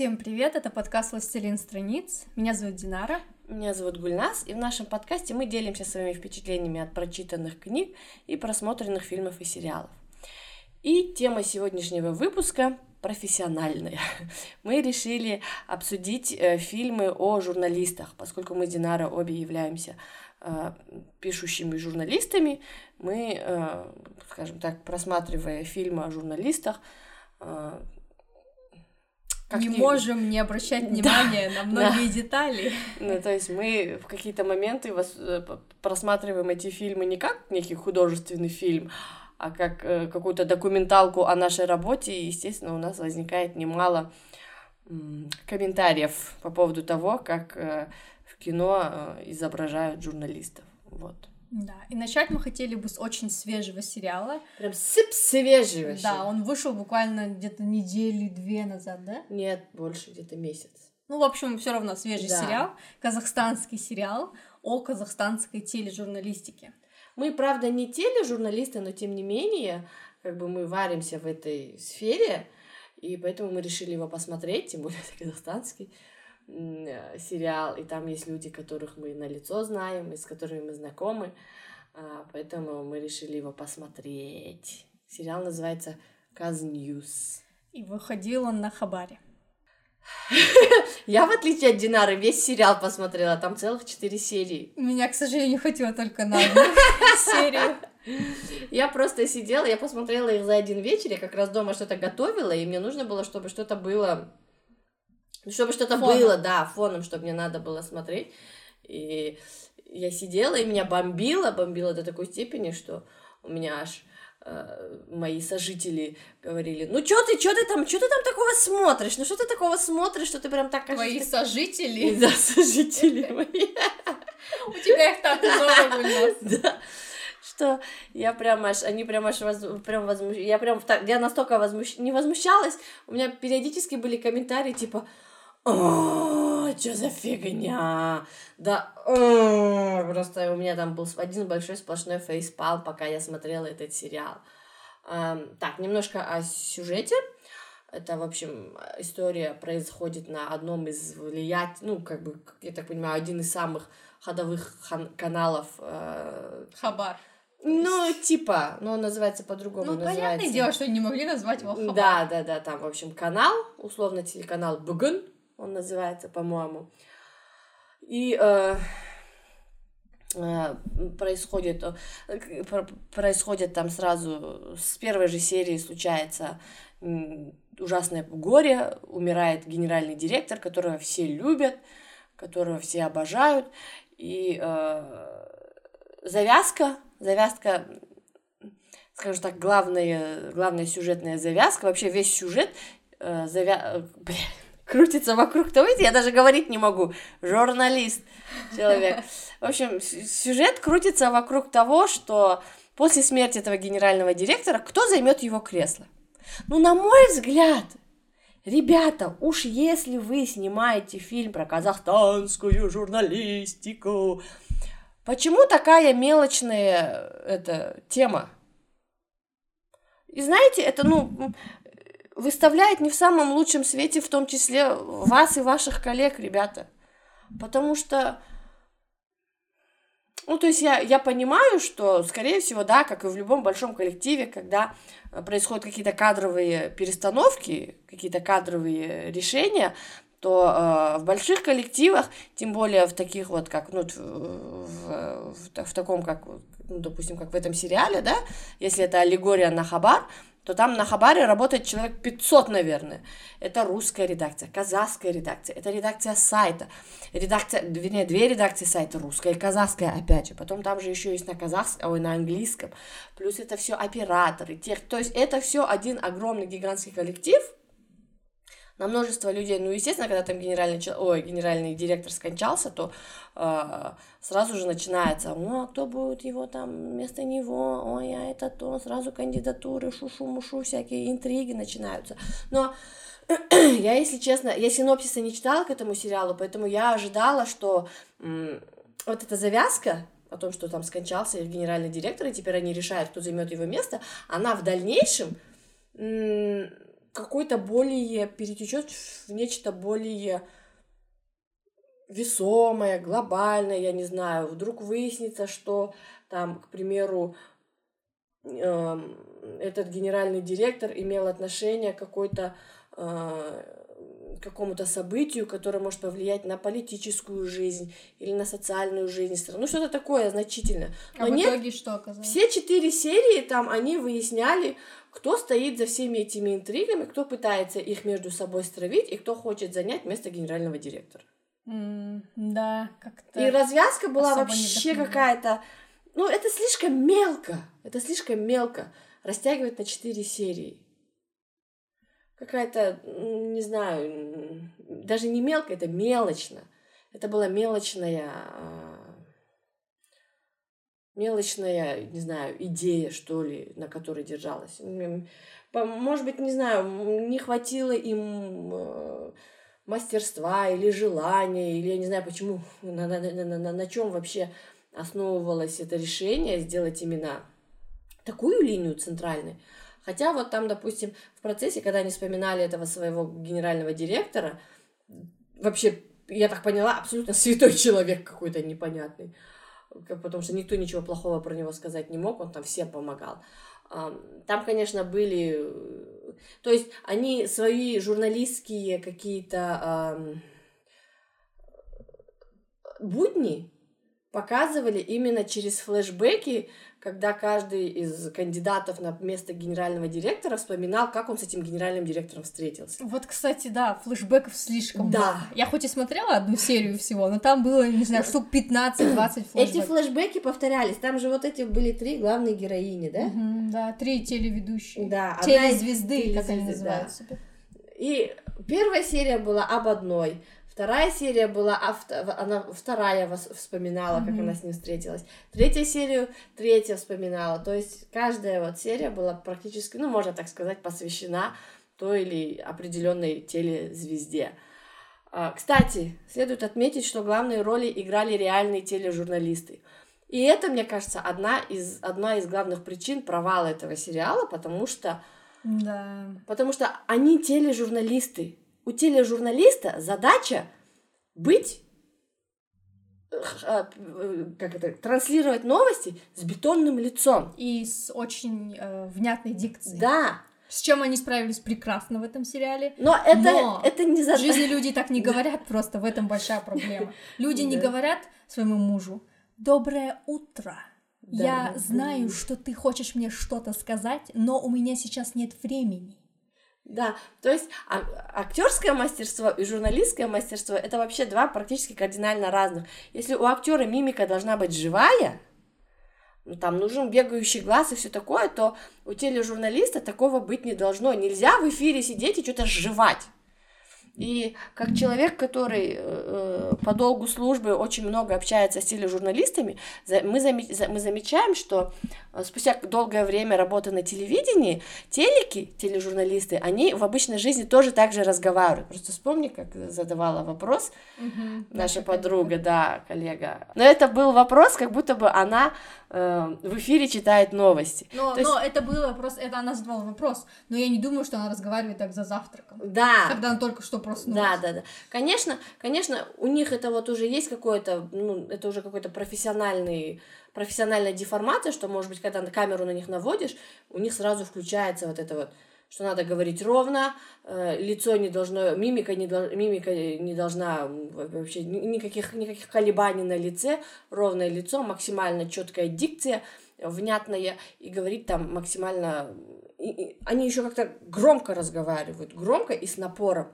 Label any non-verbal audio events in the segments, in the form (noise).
Всем привет, это подкаст «Властелин страниц». Меня зовут Динара. Меня зовут Гульнас, и в нашем подкасте мы делимся своими впечатлениями от прочитанных книг и просмотренных фильмов и сериалов. И тема сегодняшнего выпуска профессиональная. (laughs) Мы решили обсудить э, фильмы о журналистах, поскольку мы с Динара обе являемся э, пишущими журналистами, мы, э, скажем так, просматривая фильмы о журналистах, э, не можем не обращать внимания да, на многие да. детали. (laughs) Ну, то есть мы в какие-то моменты вас, э, просматриваем эти фильмы не как некий художественный фильм, а как э, какую-то документалку о нашей работе, и, естественно, у нас возникает немало комментариев по поводу того, как э, в кино э, изображают журналистов. Вот. Да, и начать мы хотели бы с очень свежего сериала. Прям сып свежий вообще. Да, он вышел буквально где-то недели две назад, да? Нет, больше где-то месяц. Ну, в общем, все равно свежий да. сериал, казахстанский сериал о казахстанской тележурналистике. Мы, правда, не тележурналисты, но тем не менее, как бы мы варимся в этой сфере, и поэтому мы решили его посмотреть, тем более (laughs) это казахстанский. Э, сериал, и там есть люди, которых мы на лицо знаем, и с которыми мы знакомы, а, поэтому мы решили его посмотреть. Сериал называется Каз Ньюс. И выходил он на Хабаре. (laughs) Я, в отличие от Динары, весь сериал посмотрела, там целых четыре серии. Меня, к сожалению, хватило только на одну (laughs) серию. (laughs) Я просто сидела, я посмотрела их за один вечер, я как раз дома что-то готовила, и мне нужно было, чтобы что-то было ну, чтобы что-то было, да, фоном, чтобы мне надо было смотреть. И я сидела, и меня бомбило, бомбило до такой степени, что у меня аж э, мои сожители говорили, ну что ты, что ты там, что ты там такого смотришь, ну что ты такого смотришь, что ты прям так... Твои сожители? (laughs) Да, сожители (laughs) мои. У тебя их так много (laughs) Да что я прям аж, они прям аж воз, прям возмущ... я прям так, я настолько возмущ... не возмущалась, у меня периодически были комментарии типа, о, что за фигня? Да, о, просто у меня там был один большой сплошной фейспал, пока я смотрела этот сериал. Так, немножко о сюжете. Это, в общем, история происходит на одном из влиять, ну, как бы, я так понимаю, один из самых ходовых хан- каналов. Э... Хабар. Ну, типа, но он называется по-другому. Ну, называется... понятное дело, что не могли назвать его Хабар. Да, да, да, там, в общем, канал, условно, телеканал Бугун, он называется, по-моему. И э, э, происходит, э, происходит там сразу, с первой же серии случается ужасное горе, умирает генеральный директор, которого все любят, которого все обожают, и э, завязка, завязка, скажем так, главная, главная сюжетная завязка, вообще весь сюжет э, завя... Бля, крутится вокруг того, я даже говорить не могу, журналист, человек. В общем, сюжет крутится вокруг того, что после смерти этого генерального директора, кто займет его кресло? Ну, на мой взгляд, ребята, уж если вы снимаете фильм про казахстанскую журналистику, почему такая мелочная эта тема? И знаете, это, ну, выставляет не в самом лучшем свете, в том числе вас и ваших коллег, ребята. Потому что, ну, то есть я, я понимаю, что, скорее всего, да, как и в любом большом коллективе, когда происходят какие-то кадровые перестановки, какие-то кадровые решения, то э, в больших коллективах, тем более в таких вот, как, ну, в, в, в, в таком, как, ну, допустим, как в этом сериале, да, если это аллегория на Хабар, то там на Хабаре работает человек 500, наверное. Это русская редакция, казахская редакция, это редакция сайта, редакция, вернее, две редакции сайта, русская и казахская, опять же. Потом там же еще есть на казахском, ой, на английском. Плюс это все операторы, тех, то есть это все один огромный гигантский коллектив, на множество людей. Ну, естественно, когда там генеральный, ой, генеральный директор скончался, то э, сразу же начинается, ну, а кто будет его там вместо него, ой, а это то, сразу кандидатуры, шушу-мушу, всякие интриги начинаются. Но (clears throat) я, если честно, я синопсиса не читала к этому сериалу, поэтому я ожидала, что м- вот эта завязка, о том, что там скончался генеральный директор, и теперь они решают, кто займет его место, она в дальнейшем какой-то более перетечет в нечто более весомое, глобальное, я не знаю, вдруг выяснится, что там, к примеру, э, этот генеральный директор имел отношение к какой-то э, какому-то событию, которое может повлиять на политическую жизнь или на социальную жизнь страны. Ну, что-то такое значительное. Но а в нет, итоге что оказалось? Все четыре серии там они выясняли, кто стоит за всеми этими интригами, кто пытается их между собой стравить и кто хочет занять место генерального директора. Mm, да, как-то. И развязка была вообще какая-то. Ну, это слишком мелко. Это слишком мелко. Растягивать на четыре серии какая-то, не знаю, даже не мелкая, это мелочно. Это была мелочная, а, мелочная, не знаю, идея, что ли, на которой держалась. Может быть, не знаю, не хватило им э, мастерства или желания, или я не знаю, почему, (laughs) на, на, на, на, на чем вообще основывалось это решение сделать именно такую линию центральной. Хотя вот там, допустим, в процессе, когда они вспоминали этого своего генерального директора, вообще, я так поняла, абсолютно (laughs) святой человек какой-то непонятный. Потому что никто ничего плохого про него сказать не мог, он там всем помогал. Там, конечно, были... То есть они свои журналистские какие-то будни показывали именно через флешбеки когда каждый из кандидатов на место генерального директора вспоминал, как он с этим генеральным директором встретился. Вот, кстати, да, флешбеков слишком да. много. Я хоть и смотрела одну серию всего, но там было, не знаю, штук 15-20 флешбеков. Эти флешбеки повторялись. Там же вот эти были три главные героини, да? Угу, да, три телеведущие. Да. Телезвезды, как они называются. Да. И первая серия была об одной, Вторая серия была, авто, она вторая вас вспоминала, mm-hmm. как она с ним встретилась. Третья серию, третья вспоминала. То есть каждая вот серия была практически, ну, можно так сказать, посвящена той или определенной телезвезде. А, кстати, следует отметить, что главные роли играли реальные тележурналисты. И это, мне кажется, одна из, одна из главных причин провала этого сериала, потому что, да. потому что они тележурналисты у тележурналиста задача быть э, как это, транслировать новости с бетонным лицом. И с очень э, внятной дикцией. Да. С чем они справились прекрасно в этом сериале. Но это, Но это не задача. В жизни люди так не (laughs) говорят просто, в этом большая проблема. (laughs) Люди не говорят своему мужу «Доброе утро». Я знаю, что ты хочешь мне что-то сказать, но у меня сейчас нет времени. Да, то есть а, актерское мастерство и журналистское мастерство это вообще два практически кардинально разных. Если у актера мимика должна быть живая, ну, там нужен бегающий глаз и все такое, то у тележурналиста такого быть не должно. Нельзя в эфире сидеть и что-то жевать. И как человек, который э, по долгу службы очень много общается с тележурналистами, мы, заме- мы замечаем, что э, спустя долгое время работы на телевидении, телеки, тележурналисты, они в обычной жизни тоже так же разговаривают. Просто вспомни, как задавала вопрос угу, наша подруга, да, коллега. Но это был вопрос, как будто бы она э, в эфире читает новости. Но, но есть... это был вопрос, это она задавала вопрос, но я не думаю, что она разговаривает так за завтраком. Да. Когда она только что проснулась. Да, да, да. Конечно, конечно, у них это вот уже есть какое-то, ну, это уже какой-то профессиональный профессиональная деформация, что, может быть, когда камеру на них наводишь, у них сразу включается вот это вот, что надо говорить ровно, э, лицо не должно, мимика не, мимика не должна вообще никаких, никаких колебаний на лице, ровное лицо, максимально четкая дикция, внятная, и говорить там максимально... И, и, они еще как-то громко разговаривают, громко и с напором.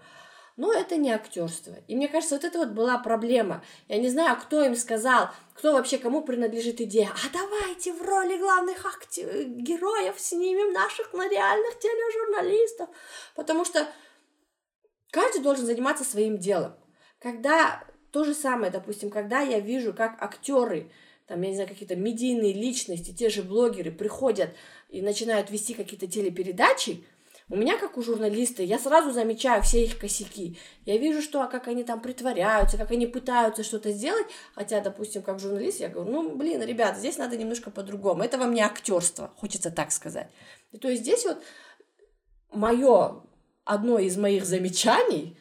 Но это не актерство. И мне кажется, вот это вот была проблема. Я не знаю, кто им сказал, кто вообще кому принадлежит идея. А давайте в роли главных акти- героев снимем наших на реальных тележурналистов. Потому что каждый должен заниматься своим делом. Когда то же самое, допустим, когда я вижу, как актеры, там, я не знаю, какие-то медийные личности, те же блогеры приходят и начинают вести какие-то телепередачи, у меня, как у журналиста, я сразу замечаю все их косяки. Я вижу, что, как они там притворяются, как они пытаются что-то сделать. Хотя, допустим, как журналист, я говорю, ну, блин, ребят, здесь надо немножко по-другому. Это вам не актерство, хочется так сказать. И то есть здесь вот мое одно из моих замечаний,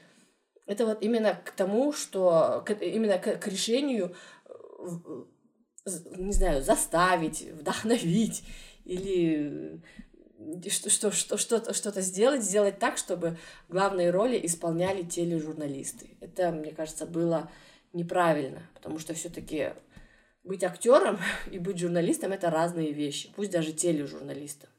это вот именно к тому, что к, именно к, к решению, не знаю, заставить, вдохновить или что, что, что, что-то, что-то сделать, сделать так, чтобы главные роли исполняли тележурналисты. Это, мне кажется, было неправильно, потому что все-таки быть актером (laughs) и быть журналистом это разные вещи, пусть даже тележурналистом.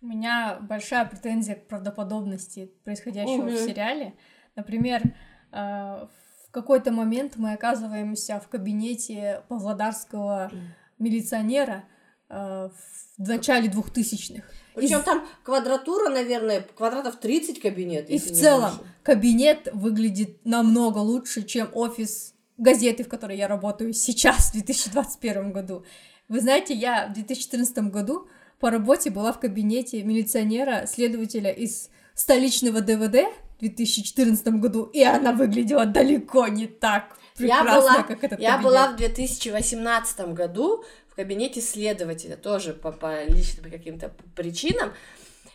У меня большая претензия к правдоподобности происходящего угу. в сериале. Например, э, в какой-то момент мы оказываемся в кабинете павлодарского милиционера э, в начале двухтысячных. Причем и... там квадратура, наверное, квадратов 30 кабинет. И в целом больше. кабинет выглядит намного лучше, чем офис газеты, в которой я работаю сейчас, в 2021 году. Вы знаете, я в 2014 году по работе была в кабинете милиционера, следователя из столичного ДВД в 2014 году, и она выглядела далеко не так прекрасно, я была, как этот Я кабинет. была в 2018 году кабинете следователя, тоже по, по личным каким-то причинам,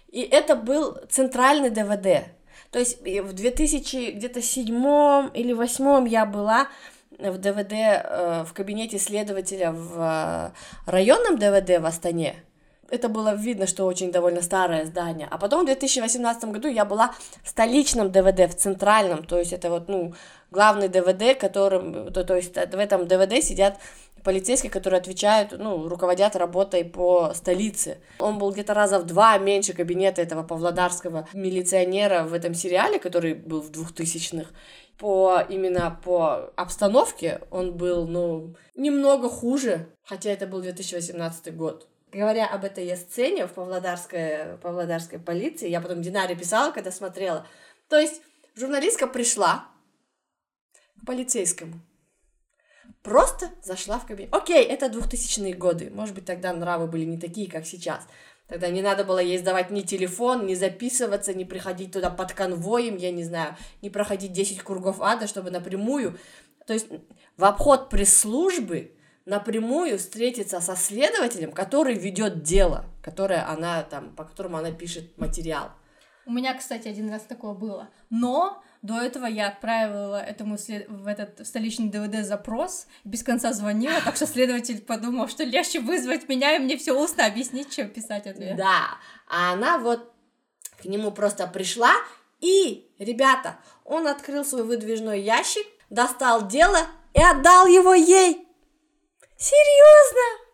и это был центральный ДВД. То есть в 2000 где-то седьмом или восьмом я была в ДВД, э, в кабинете следователя в э, районном ДВД в Астане, это было видно, что очень довольно старое здание. А потом в 2018 году я была в столичном ДВД, в центральном, то есть это вот, ну, главный ДВД, которым, то, то есть в этом ДВД сидят полицейские, которые отвечают, ну, руководят работой по столице. Он был где-то раза в два меньше кабинета этого павлодарского милиционера в этом сериале, который был в двухтысячных. По именно по обстановке он был, ну, немного хуже, хотя это был 2018 год говоря об этой сцене в Павлодарской, Павлодарской полиции, я потом Динаре писала, когда смотрела, то есть журналистка пришла к полицейскому, просто зашла в кабинет. Окей, это 2000-е годы, может быть, тогда нравы были не такие, как сейчас. Тогда не надо было ей сдавать ни телефон, ни записываться, ни приходить туда под конвоем, я не знаю, не проходить 10 кругов ада, чтобы напрямую. То есть в обход пресс-службы напрямую встретиться со следователем, который ведет дело, которое она там, по которому она пишет материал. У меня, кстати, один раз такое было. Но до этого я отправила этому след... в этот столичный ДВД запрос, без конца звонила, так что следователь подумал, что легче вызвать меня и мне все устно объяснить, чем писать ответ. Да, а она вот к нему просто пришла, и, ребята, он открыл свой выдвижной ящик, достал дело и отдал его ей. Серьезно?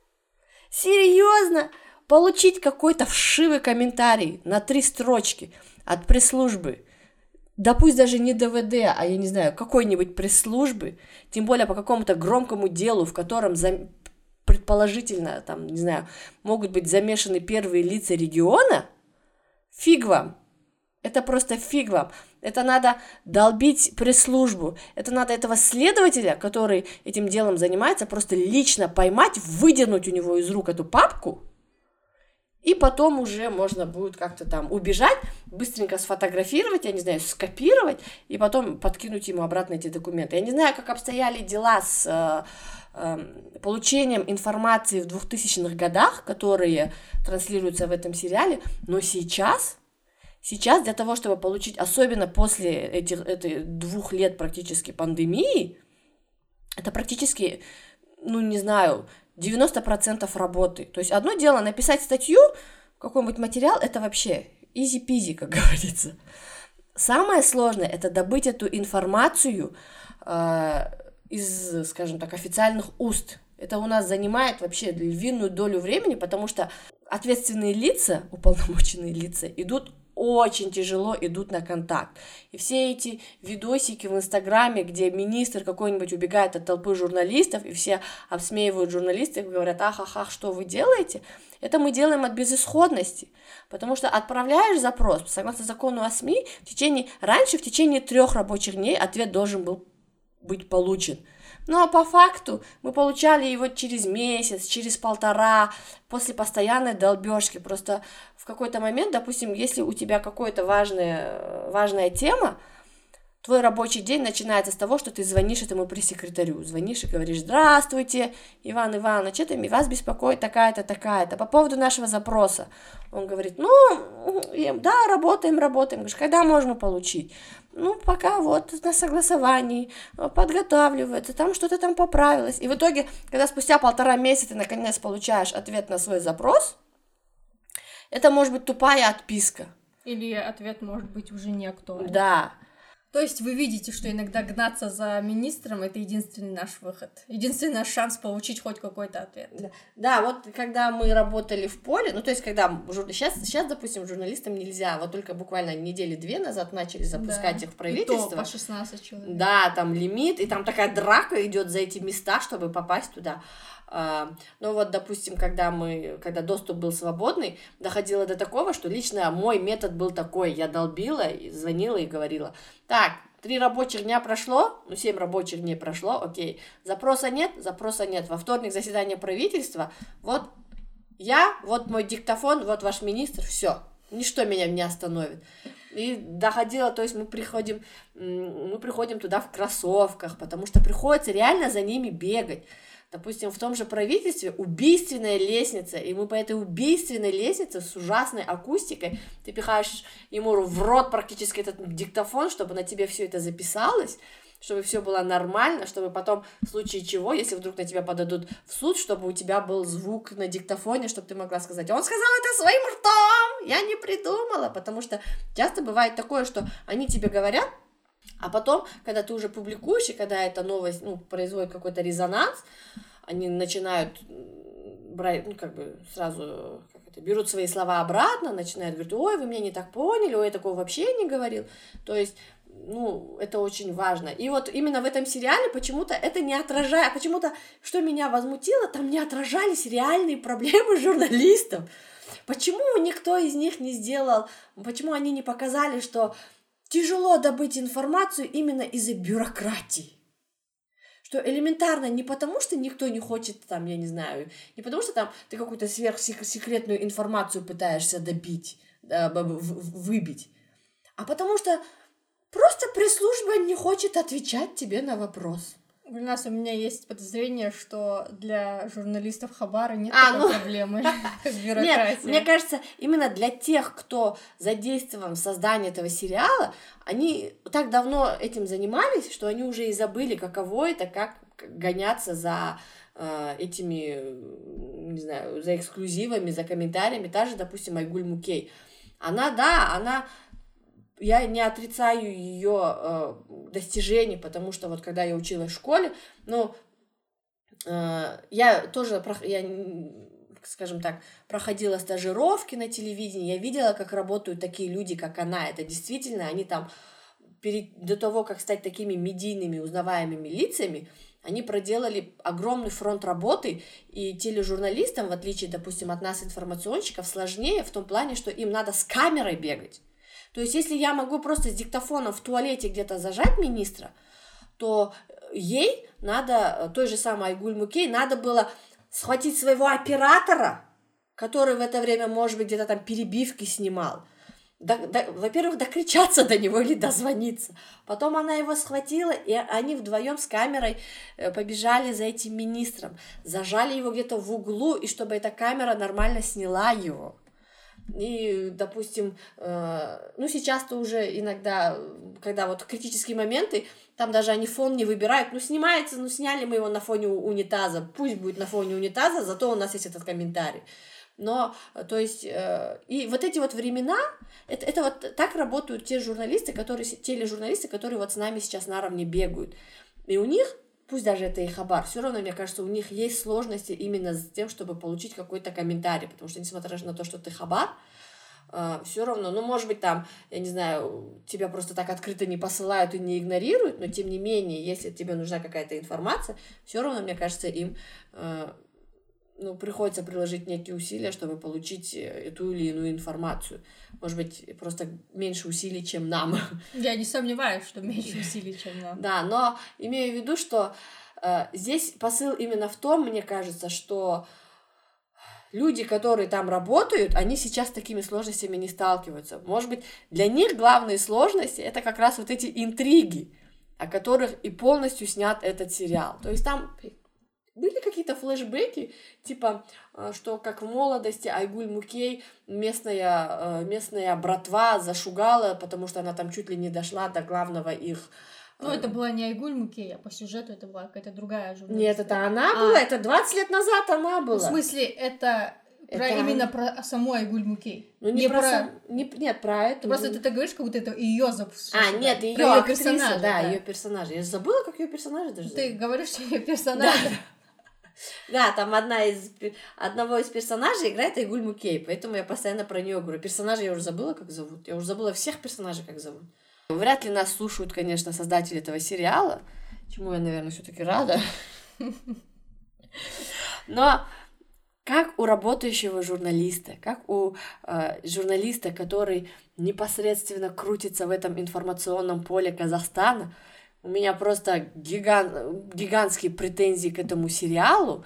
Серьезно? Получить какой-то вшивый комментарий на три строчки от пресс-службы, да пусть даже не ДВД, а я не знаю, какой-нибудь пресс-службы, тем более по какому-то громкому делу, в котором за... предположительно, там, не знаю, могут быть замешаны первые лица региона, фиг вам. Это просто фиг вам. Это надо долбить пресс-службу. Это надо этого следователя, который этим делом занимается, просто лично поймать, выдернуть у него из рук эту папку, и потом уже можно будет как-то там убежать, быстренько сфотографировать, я не знаю, скопировать, и потом подкинуть ему обратно эти документы. Я не знаю, как обстояли дела с э, э, получением информации в 2000-х годах, которые транслируются в этом сериале, но сейчас Сейчас для того, чтобы получить, особенно после этих, этих двух лет практически пандемии, это практически, ну не знаю, 90% работы. То есть одно дело написать статью, какой-нибудь материал, это вообще изи-пизи, как (laughs) говорится. Самое сложное это добыть эту информацию э, из, скажем так, официальных уст. Это у нас занимает вообще львиную долю времени, потому что ответственные лица, уполномоченные лица, идут очень тяжело идут на контакт. И все эти видосики в Инстаграме, где министр какой-нибудь убегает от толпы журналистов, и все обсмеивают журналистов и говорят, ах, ах, ах, что вы делаете? Это мы делаем от безысходности, потому что отправляешь запрос, согласно закону о СМИ, в течение, раньше в течение трех рабочих дней ответ должен был быть получен. Ну а по факту мы получали его через месяц, через полтора, после постоянной долбежки. Просто в какой-то момент, допустим, если у тебя какая-то важная, важная тема, Твой рабочий день начинается с того, что ты звонишь этому пресс-секретарю, звонишь и говоришь, здравствуйте, Иван Иванович, это вас беспокоит такая-то, такая-то, по поводу нашего запроса. Он говорит, ну, да, работаем, работаем. Говоришь, когда можно получить? Ну, пока вот на согласовании, подготавливается, там что-то там поправилось. И в итоге, когда спустя полтора месяца ты наконец получаешь ответ на свой запрос, это может быть тупая отписка. Или ответ может быть уже не актуален. Да. То есть вы видите, что иногда гнаться за министром это единственный наш выход, единственный наш шанс получить хоть какой-то ответ. Да, да вот когда мы работали в поле, ну то есть когда сейчас, сейчас, допустим, журналистам нельзя, вот только буквально недели две назад начали запускать да. их в правительство. И то по 16 человек. Да, там лимит, и там такая драка идет за эти места, чтобы попасть туда. А, ну вот, допустим, когда мы, когда доступ был свободный, доходило до такого, что лично мой метод был такой, я долбила, звонила и говорила, так, три рабочих дня прошло, ну, семь рабочих дней прошло, окей, запроса нет, запроса нет, во вторник заседание правительства, вот я, вот мой диктофон, вот ваш министр, все, ничто меня не остановит. И доходило, то есть мы приходим, мы приходим туда в кроссовках, потому что приходится реально за ними бегать. Допустим, в том же правительстве убийственная лестница, и мы по этой убийственной лестнице с ужасной акустикой, ты пихаешь ему в рот практически этот диктофон, чтобы на тебе все это записалось, чтобы все было нормально, чтобы потом, в случае чего, если вдруг на тебя подадут в суд, чтобы у тебя был звук на диктофоне, чтобы ты могла сказать, он сказал это своим ртом, я не придумала, потому что часто бывает такое, что они тебе говорят, а потом, когда ты уже публикуешь, и когда эта новость ну, производит какой-то резонанс, они начинают брать, ну, как бы сразу как это, берут свои слова обратно, начинают говорить, ой, вы меня не так поняли, ой, я такого вообще не говорил. То есть ну, это очень важно. И вот именно в этом сериале почему-то это не отражает, почему-то, что меня возмутило, там не отражались реальные проблемы журналистов. Почему никто из них не сделал, почему они не показали, что тяжело добыть информацию именно из-за бюрократии. Что элементарно не потому, что никто не хочет там, я не знаю, не потому, что там ты какую-то сверхсекретную информацию пытаешься добить, выбить, а потому что просто пресс-служба не хочет отвечать тебе на вопрос. У нас у меня есть подозрение, что для журналистов Хабара нет а, такой ну... проблемы, (laughs) как бюрократия. Нет, мне кажется, именно для тех, кто задействован в создании этого сериала, они так давно этим занимались, что они уже и забыли, каково это, как гоняться за э, этими, не знаю, за эксклюзивами, за комментариями. Та же, допустим, Айгуль Мукей. Она, да, она я не отрицаю ее э, достижений, потому что вот когда я училась в школе, ну, э, я тоже, я, скажем так, проходила стажировки на телевидении, я видела, как работают такие люди, как она. Это действительно, они там перед, до того, как стать такими медийными, узнаваемыми лицами, они проделали огромный фронт работы, и тележурналистам, в отличие, допустим, от нас, информационщиков, сложнее в том плане, что им надо с камерой бегать. То есть, если я могу просто с диктофоном в туалете где-то зажать министра, то ей надо, э, той же самой Айгуль Мукей, надо было схватить своего оператора, который в это время, может быть, где-то там перебивки снимал. Да, да, во-первых, докричаться до него или дозвониться. Потом она его схватила, и они вдвоем с камерой э, побежали за этим министром, зажали его где-то в углу, и чтобы эта камера нормально сняла его. И, допустим, э, ну сейчас-то уже иногда, когда вот критические моменты, там даже они фон не выбирают, ну снимается, ну сняли мы его на фоне унитаза, пусть будет на фоне унитаза, зато у нас есть этот комментарий. Но, то есть, э, и вот эти вот времена, это, это вот так работают те журналисты, которые, тележурналисты, которые вот с нами сейчас наравне бегают. И у них пусть даже это и хабар, все равно, мне кажется, у них есть сложности именно с тем, чтобы получить какой-то комментарий, потому что, несмотря на то, что ты хабар, Uh, все равно, ну, может быть, там, я не знаю, тебя просто так открыто не посылают и не игнорируют, но тем не менее, если тебе нужна какая-то информация, все равно, мне кажется, им uh, ну, приходится приложить некие усилия, чтобы получить э, эту или иную информацию. Может быть, просто меньше усилий, чем нам. (laughs) Я не сомневаюсь, что меньше (laughs) усилий, чем нам. Да, но имею в виду, что э, здесь посыл именно в том, мне кажется, что люди, которые там работают, они сейчас с такими сложностями не сталкиваются. Может быть, для них главные сложности это как раз вот эти интриги, о которых и полностью снят этот сериал. То есть там были какие-то флешбеки, типа, э, что как в молодости Айгуль Мукей местная, э, местная братва зашугала, потому что она там чуть ли не дошла до главного их ну, это была не Айгуль Мукей, а по сюжету это была какая-то другая журналистка. Нет, это она а. была, это 20 лет назад она была. В смысле, это про это... именно про саму Айгуль Мукей. Ну, не, не про... про... Не, нет, про это. Просто ты так говоришь, как будто это ее запуск. А, нет, ее персонаж. Да, да. ее персонаж. Я забыла, как ее персонаж даже. Ты говоришь, что ее (laughs) персонаж. Да. Да, там одна из одного из персонажей играет Айгуль Мукей, поэтому я постоянно про нее говорю. Персонажа я уже забыла, как зовут. Я уже забыла всех персонажей, как зовут. Вряд ли нас слушают, конечно, создатели этого сериала, чему я, наверное, все-таки рада. Но как у работающего журналиста, как у э, журналиста, который непосредственно крутится в этом информационном поле Казахстана, у меня просто гиган, гигантские претензии к этому сериалу,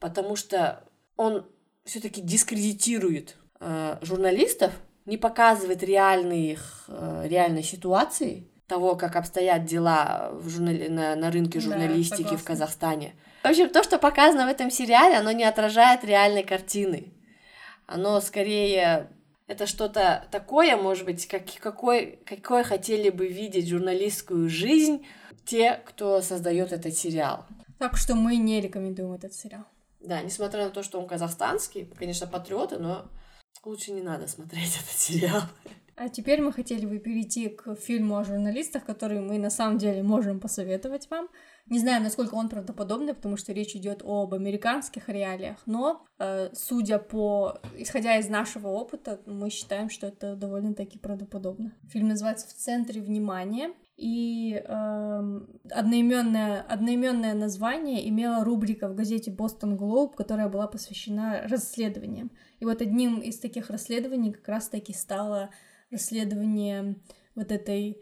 потому что он все-таки дискредитирует э, журналистов, не показывает реальные их, э, реальной ситуации, того, как обстоят дела в журнали... на, на рынке журналистики да, в Казахстане. В общем, то, что показано в этом сериале, оно не отражает реальной картины. Оно скорее это что-то такое, может быть, как, какой, какой хотели бы видеть журналистскую жизнь те, кто создает этот сериал. Так что мы не рекомендуем этот сериал. Да, несмотря на то, что он казахстанский, конечно, патриоты, но лучше не надо смотреть (laughs) этот сериал. А теперь мы хотели бы перейти к фильму о журналистах, который мы на самом деле можем посоветовать вам. Не знаю, насколько он правдоподобный, потому что речь идет об американских реалиях, но э, судя по, исходя из нашего опыта, мы считаем, что это довольно-таки правдоподобно. Фильм называется «В центре внимания», и э, одноименное, одноименное название имела рубрика в газете Boston Globe, которая была посвящена расследованиям. И вот одним из таких расследований как раз-таки стало расследование вот этой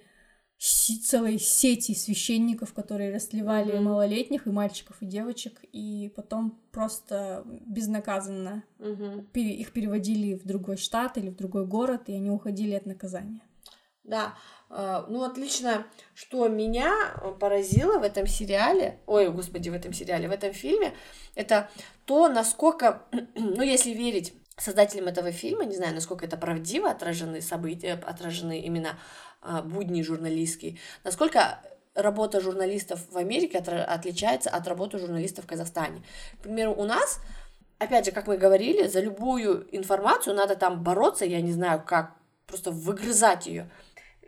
целой сети священников, которые расслевали mm-hmm. малолетних и мальчиков и девочек, и потом просто безнаказанно mm-hmm. пере- их переводили в другой штат или в другой город, и они уходили от наказания. Да, а, ну отлично, что меня поразило в этом сериале, ой, господи, в этом сериале, в этом фильме, это то, насколько, (clears throat) ну если верить создателям этого фильма, не знаю, насколько это правдиво отражены события, отражены именно будни журналистские, насколько работа журналистов в Америке отличается от работы журналистов в Казахстане. К примеру, у нас, опять же, как мы говорили, за любую информацию надо там бороться, я не знаю как, просто выгрызать ее.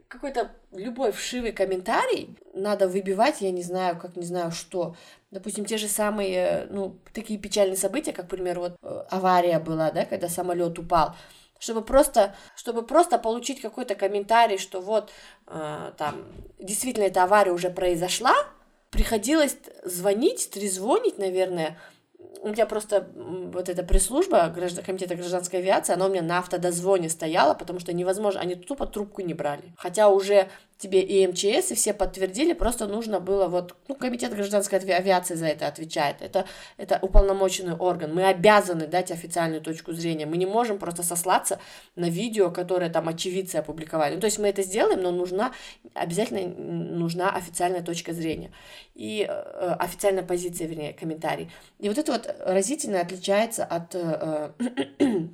Какой-то любой вшивый комментарий надо выбивать, я не знаю, как не знаю что. Допустим, те же самые, ну, такие печальные события, как, к примеру, вот э, авария была, да, когда самолет упал чтобы просто, чтобы просто получить какой-то комментарий, что вот э, там действительно эта авария уже произошла, приходилось звонить, трезвонить, наверное, у меня просто вот эта пресс-служба граждан, комитета гражданской авиации, она у меня на автодозвоне стояла, потому что невозможно, они тупо трубку не брали. Хотя уже тебе и МЧС, и все подтвердили, просто нужно было вот, ну, комитет гражданской авиации за это отвечает, это, это уполномоченный орган, мы обязаны дать официальную точку зрения, мы не можем просто сослаться на видео, которое там очевидцы опубликовали, ну, то есть мы это сделаем, но нужна, обязательно нужна официальная точка зрения и э, официальная позиция, вернее, комментарий. И вот это вот разительно отличается от э, (clears throat)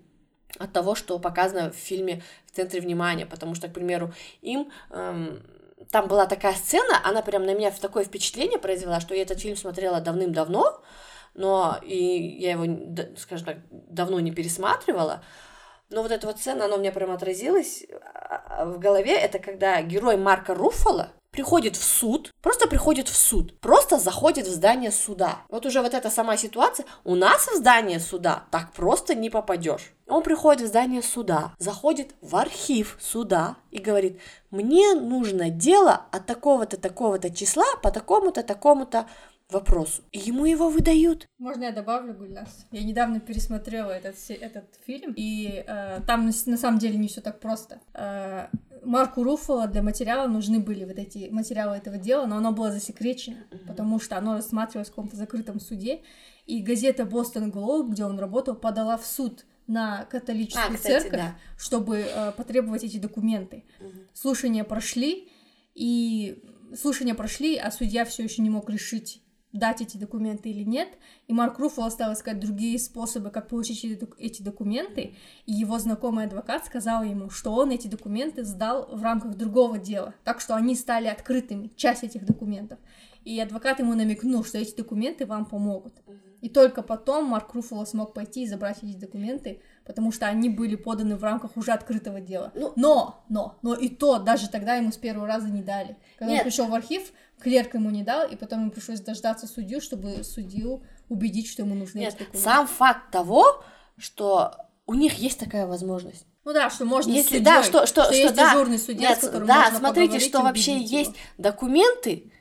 от того, что показано в фильме в центре внимания, потому что, к примеру, им эм, там была такая сцена, она прям на меня такое впечатление произвела, что я этот фильм смотрела давным-давно, но и я его, скажем так, давно не пересматривала, но вот эта вот сцена, она у меня прям отразилась а, а, в голове, это когда герой Марка Руффало приходит в суд, просто приходит в суд, просто заходит в здание суда. Вот уже вот эта сама ситуация, у нас в здание суда так просто не попадешь. Он приходит в здание суда, заходит в архив суда и говорит, мне нужно дело от такого-то, такого-то числа по такому-то, такому-то вопросу. И ему его выдают. Можно я добавлю, Гульнас? Я недавно пересмотрела этот, этот фильм, и э, там на, самом деле не все так просто. Э, Марку Руффало для материала нужны были вот эти материалы этого дела, но оно было засекречено, mm-hmm. потому что оно рассматривалось в каком-то закрытом суде, и газета Бостон Глоуб, где он работал, подала в суд на католическую а, кстати, церковь, да. чтобы э, потребовать эти документы. Угу. Слушания прошли, и слушания прошли, а судья все еще не мог решить, дать эти документы или нет. И Марк Руффало стал искать другие способы, как получить эти документы. И его знакомый адвокат сказал ему, что он эти документы сдал в рамках другого дела. Так что они стали открытыми, часть этих документов. И адвокат ему намекнул, что эти документы вам помогут. И только потом Марк Руффало смог пойти и забрать эти документы, потому что они были поданы в рамках уже открытого дела. Ну, но, но, но и то, даже тогда ему с первого раза не дали. Когда нет. он пришел в архив, клерк ему не дал, и потом ему пришлось дождаться судью, чтобы судью убедить, что ему нужны нет. Сам факт того, что у них есть такая возможность. Ну да, что можно Если, судьей, да, что, что, что, что есть да, дежурный судья, нет, с которым да, можно смотрите, что вообще его. есть документы,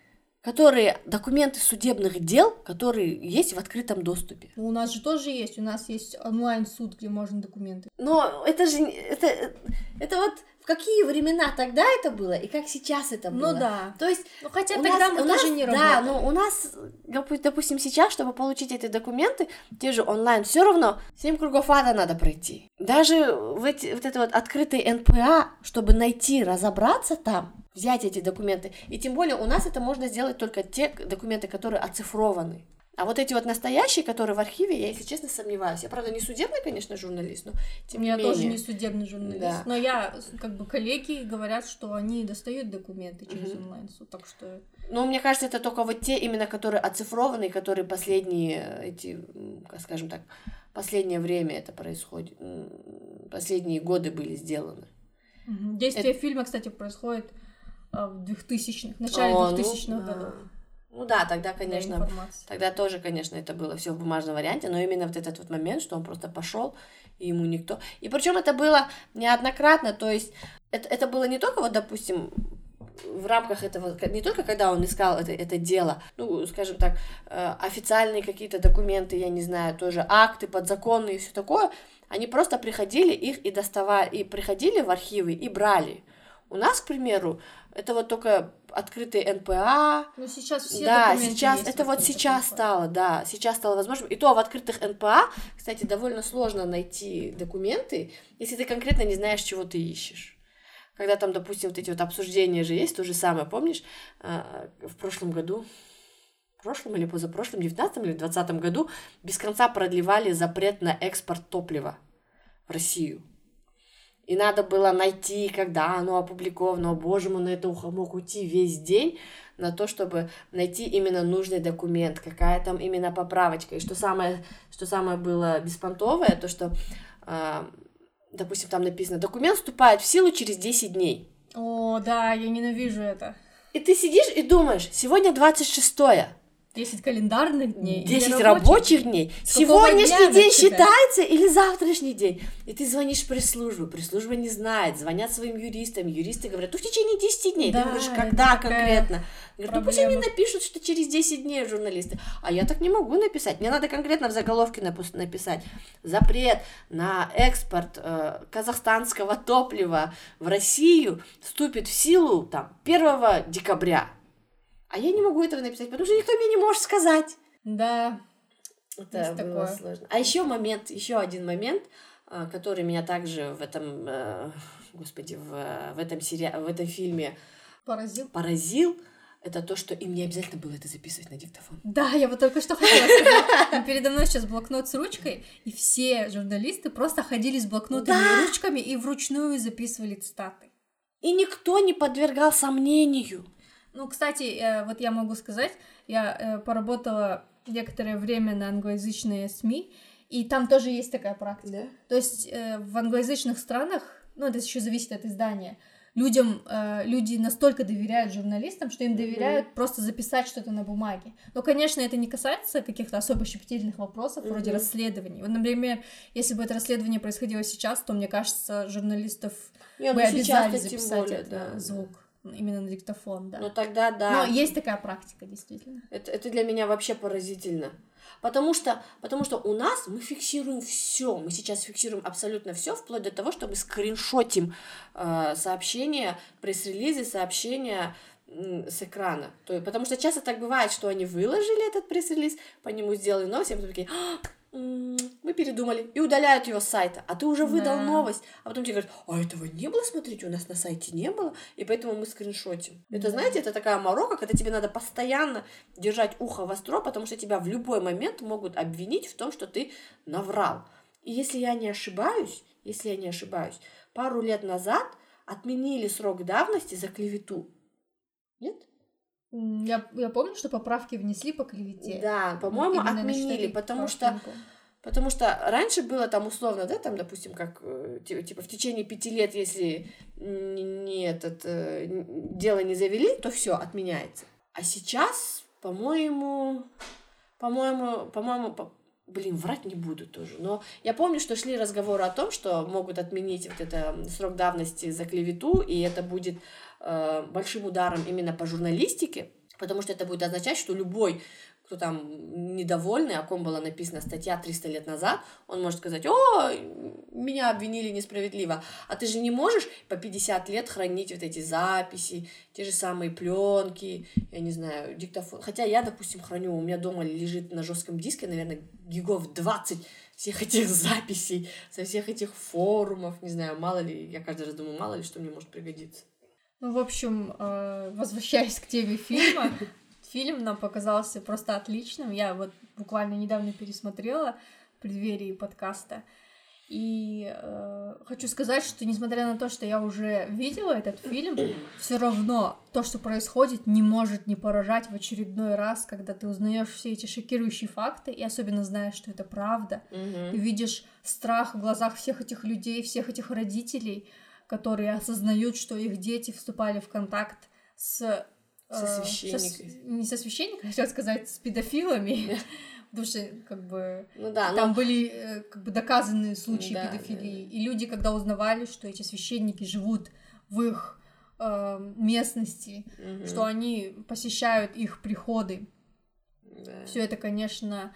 которые документы судебных дел, которые есть в открытом доступе. Ну, у нас же тоже есть, у нас есть онлайн суд, где можно документы. Но это же это это вот в какие времена тогда это было и как сейчас это ну было. Ну да. То есть, ну хотя тогда нас, мы тоже нас, не работали. Да, но у нас, допустим, сейчас, чтобы получить эти документы, те же онлайн, все равно семь кругов ада надо пройти. Даже в эти, вот это вот открытый НПА, чтобы найти, разобраться там, взять эти документы. И тем более у нас это можно сделать только те документы, которые оцифрованы. А вот эти вот настоящие, которые в архиве, я, если честно, сомневаюсь. Я, правда, не судебный, конечно, журналист, но тем я не менее. Я тоже не судебный журналист. Да. Но я, как бы, коллеги говорят, что они достают документы через угу. онлайн-суд, так что... Ну, мне кажется, это только вот те именно, которые оцифрованы, которые последние, эти, скажем так, последнее время это происходит, последние годы были сделаны. Действие это... фильма, кстати, происходит в 2000-х, в начале О, 2000-х ну, годов. Ну да, тогда, конечно, тогда тоже, конечно, это было все в бумажном варианте, но именно вот этот вот момент, что он просто пошел, и ему никто. И причем это было неоднократно, то есть это, это было не только вот, допустим, в рамках этого, не только когда он искал это, это дело, ну, скажем так, э, официальные какие-то документы, я не знаю, тоже акты подзаконные и все такое, они просто приходили их и доставали, и приходили в архивы и брали. У нас, к примеру, это вот только открытые НПА. Ну, сейчас все Да, сейчас, это вот сейчас НПА. стало, да, сейчас стало возможным. И то в открытых НПА, кстати, довольно сложно найти документы, если ты конкретно не знаешь, чего ты ищешь. Когда там, допустим, вот эти вот обсуждения же есть, то же самое, помнишь, а, в прошлом году, в прошлом или позапрошлом, 19 или 20 году без конца продлевали запрет на экспорт топлива в Россию. И надо было найти, когда оно опубликовано. О, боже мой, на это мог уйти весь день на то, чтобы найти именно нужный документ, какая там именно поправочка. И что самое, что самое было беспонтовое, то, что, э, допустим, там написано, документ вступает в силу через 10 дней. О, да, я ненавижу это. И ты сидишь и думаешь, сегодня 26 10 календарных дней. 10 рабочих, рабочих дней. Сегодняшний день считается или завтрашний день? И ты звонишь пресс-службу, пресс-служба не знает, звонят своим юристам, юристы говорят, ну в течение 10 дней. Да, ты говоришь, когда конкретно? Говорят, ну пусть они напишут, что через 10 дней журналисты. А я так не могу написать. Мне надо конкретно в заголовке написать. Запрет на экспорт э, казахстанского топлива в Россию вступит в силу там 1 декабря. А я не могу этого написать, потому что никто мне не может сказать. Да. Это было такое. сложно. А еще момент, еще один момент, а, который меня также в этом, э, господи, в, в этом сериале, в этом фильме поразил. Поразил. Это то, что им не обязательно было это записывать на диктофон. Да, я вот только что хотела сказать. Передо мной сейчас блокнот с ручкой, и все журналисты просто ходили с блокнотами да. и ручками и вручную записывали цитаты. И никто не подвергал сомнению. Ну, кстати, э, вот я могу сказать, я э, поработала некоторое время на англоязычные СМИ, и там тоже есть такая практика. Да? То есть э, в англоязычных странах, ну, это еще зависит от издания, людям, люди настолько доверяют журналистам, что им доверяют mm-hmm. просто записать что-то на бумаге. Но, конечно, это не касается каких-то особо щепетильных вопросов, mm-hmm. вроде расследований. Вот, например, если бы это расследование происходило сейчас, то, мне кажется, журналистов Нет, бы ну, обязали записать более, это, да. звук. Именно на диктофон, да. Ну тогда да. Но есть такая практика, действительно. Это, это для меня вообще поразительно. Потому что, потому что у нас мы фиксируем все. Мы сейчас фиксируем абсолютно все, вплоть до того, что мы скриншотим э, сообщения, пресс-релизы, сообщения м, с экрана. То, потому что часто так бывает, что они выложили этот пресс-релиз, по нему сделали новость, и потом такие, «А, мы передумали, и удаляют его с сайта. А ты уже выдал Да. новость. А потом тебе говорят, а этого не было, смотрите, у нас на сайте не было, и поэтому мы скриншотим. Это, Да. знаете, это такая морока, когда тебе надо постоянно держать ухо востро, потому что тебя в любой момент могут обвинить в том, что ты наврал. И если я не ошибаюсь, если я не ошибаюсь, пару лет назад отменили срок давности за клевету. Нет? Я, я помню, что поправки внесли по клевете. Да, по-моему, Именно отменили, потому что. Потому что раньше было там условно, да, там, допустим, как э, ти- типа в течение пяти лет, если не, этот э, дело не завели, то все отменяется. А сейчас, по-моему, по-моему, по-моему, по- блин, врать не буду тоже. Но я помню, что шли разговоры о том, что могут отменить вот это срок давности за клевету, и это будет э, большим ударом именно по журналистике, потому что это будет означать, что любой кто там недовольный, о ком была написана статья 300 лет назад, он может сказать, о, меня обвинили несправедливо. А ты же не можешь по 50 лет хранить вот эти записи, те же самые пленки, я не знаю, диктофон. Хотя я, допустим, храню, у меня дома лежит на жестком диске, наверное, гигов 20 всех этих записей, со всех этих форумов, не знаю, мало ли, я каждый раз думаю, мало ли, что мне может пригодиться. Ну, в общем, э, возвращаясь к теме фильма, (laughs) фильм нам показался просто отличным. Я вот буквально недавно пересмотрела в преддверии подкаста. И э, хочу сказать, что несмотря на то, что я уже видела этот фильм, (clears throat) все равно то, что происходит, не может не поражать в очередной раз, когда ты узнаешь все эти шокирующие факты, и особенно знаешь, что это правда. Ты видишь страх в глазах всех этих людей, всех этих родителей, которые осознают, что их дети вступали в контакт с... Со э, священниками. с- не со священниками, (laughs) хотела сказать, с педофилами. (laughs) Потому что, как бы, Ну да, но- там были э, как бы доказанные случаи Да, педофилии. И люди, когда узнавали, что эти священники живут в их э, местности, Мгм. что они посещают их приходы, Да. все это, конечно,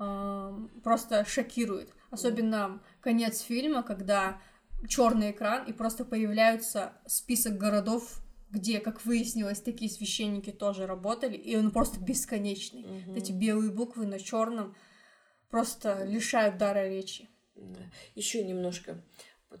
эм, просто шокирует. Особенно конец фильма, когда черный экран и просто появляется список городов, где, как выяснилось, такие священники тоже работали, и он просто бесконечный. Мгм. Вот Эти белые буквы на черном просто лишают дара речи. Еще немножко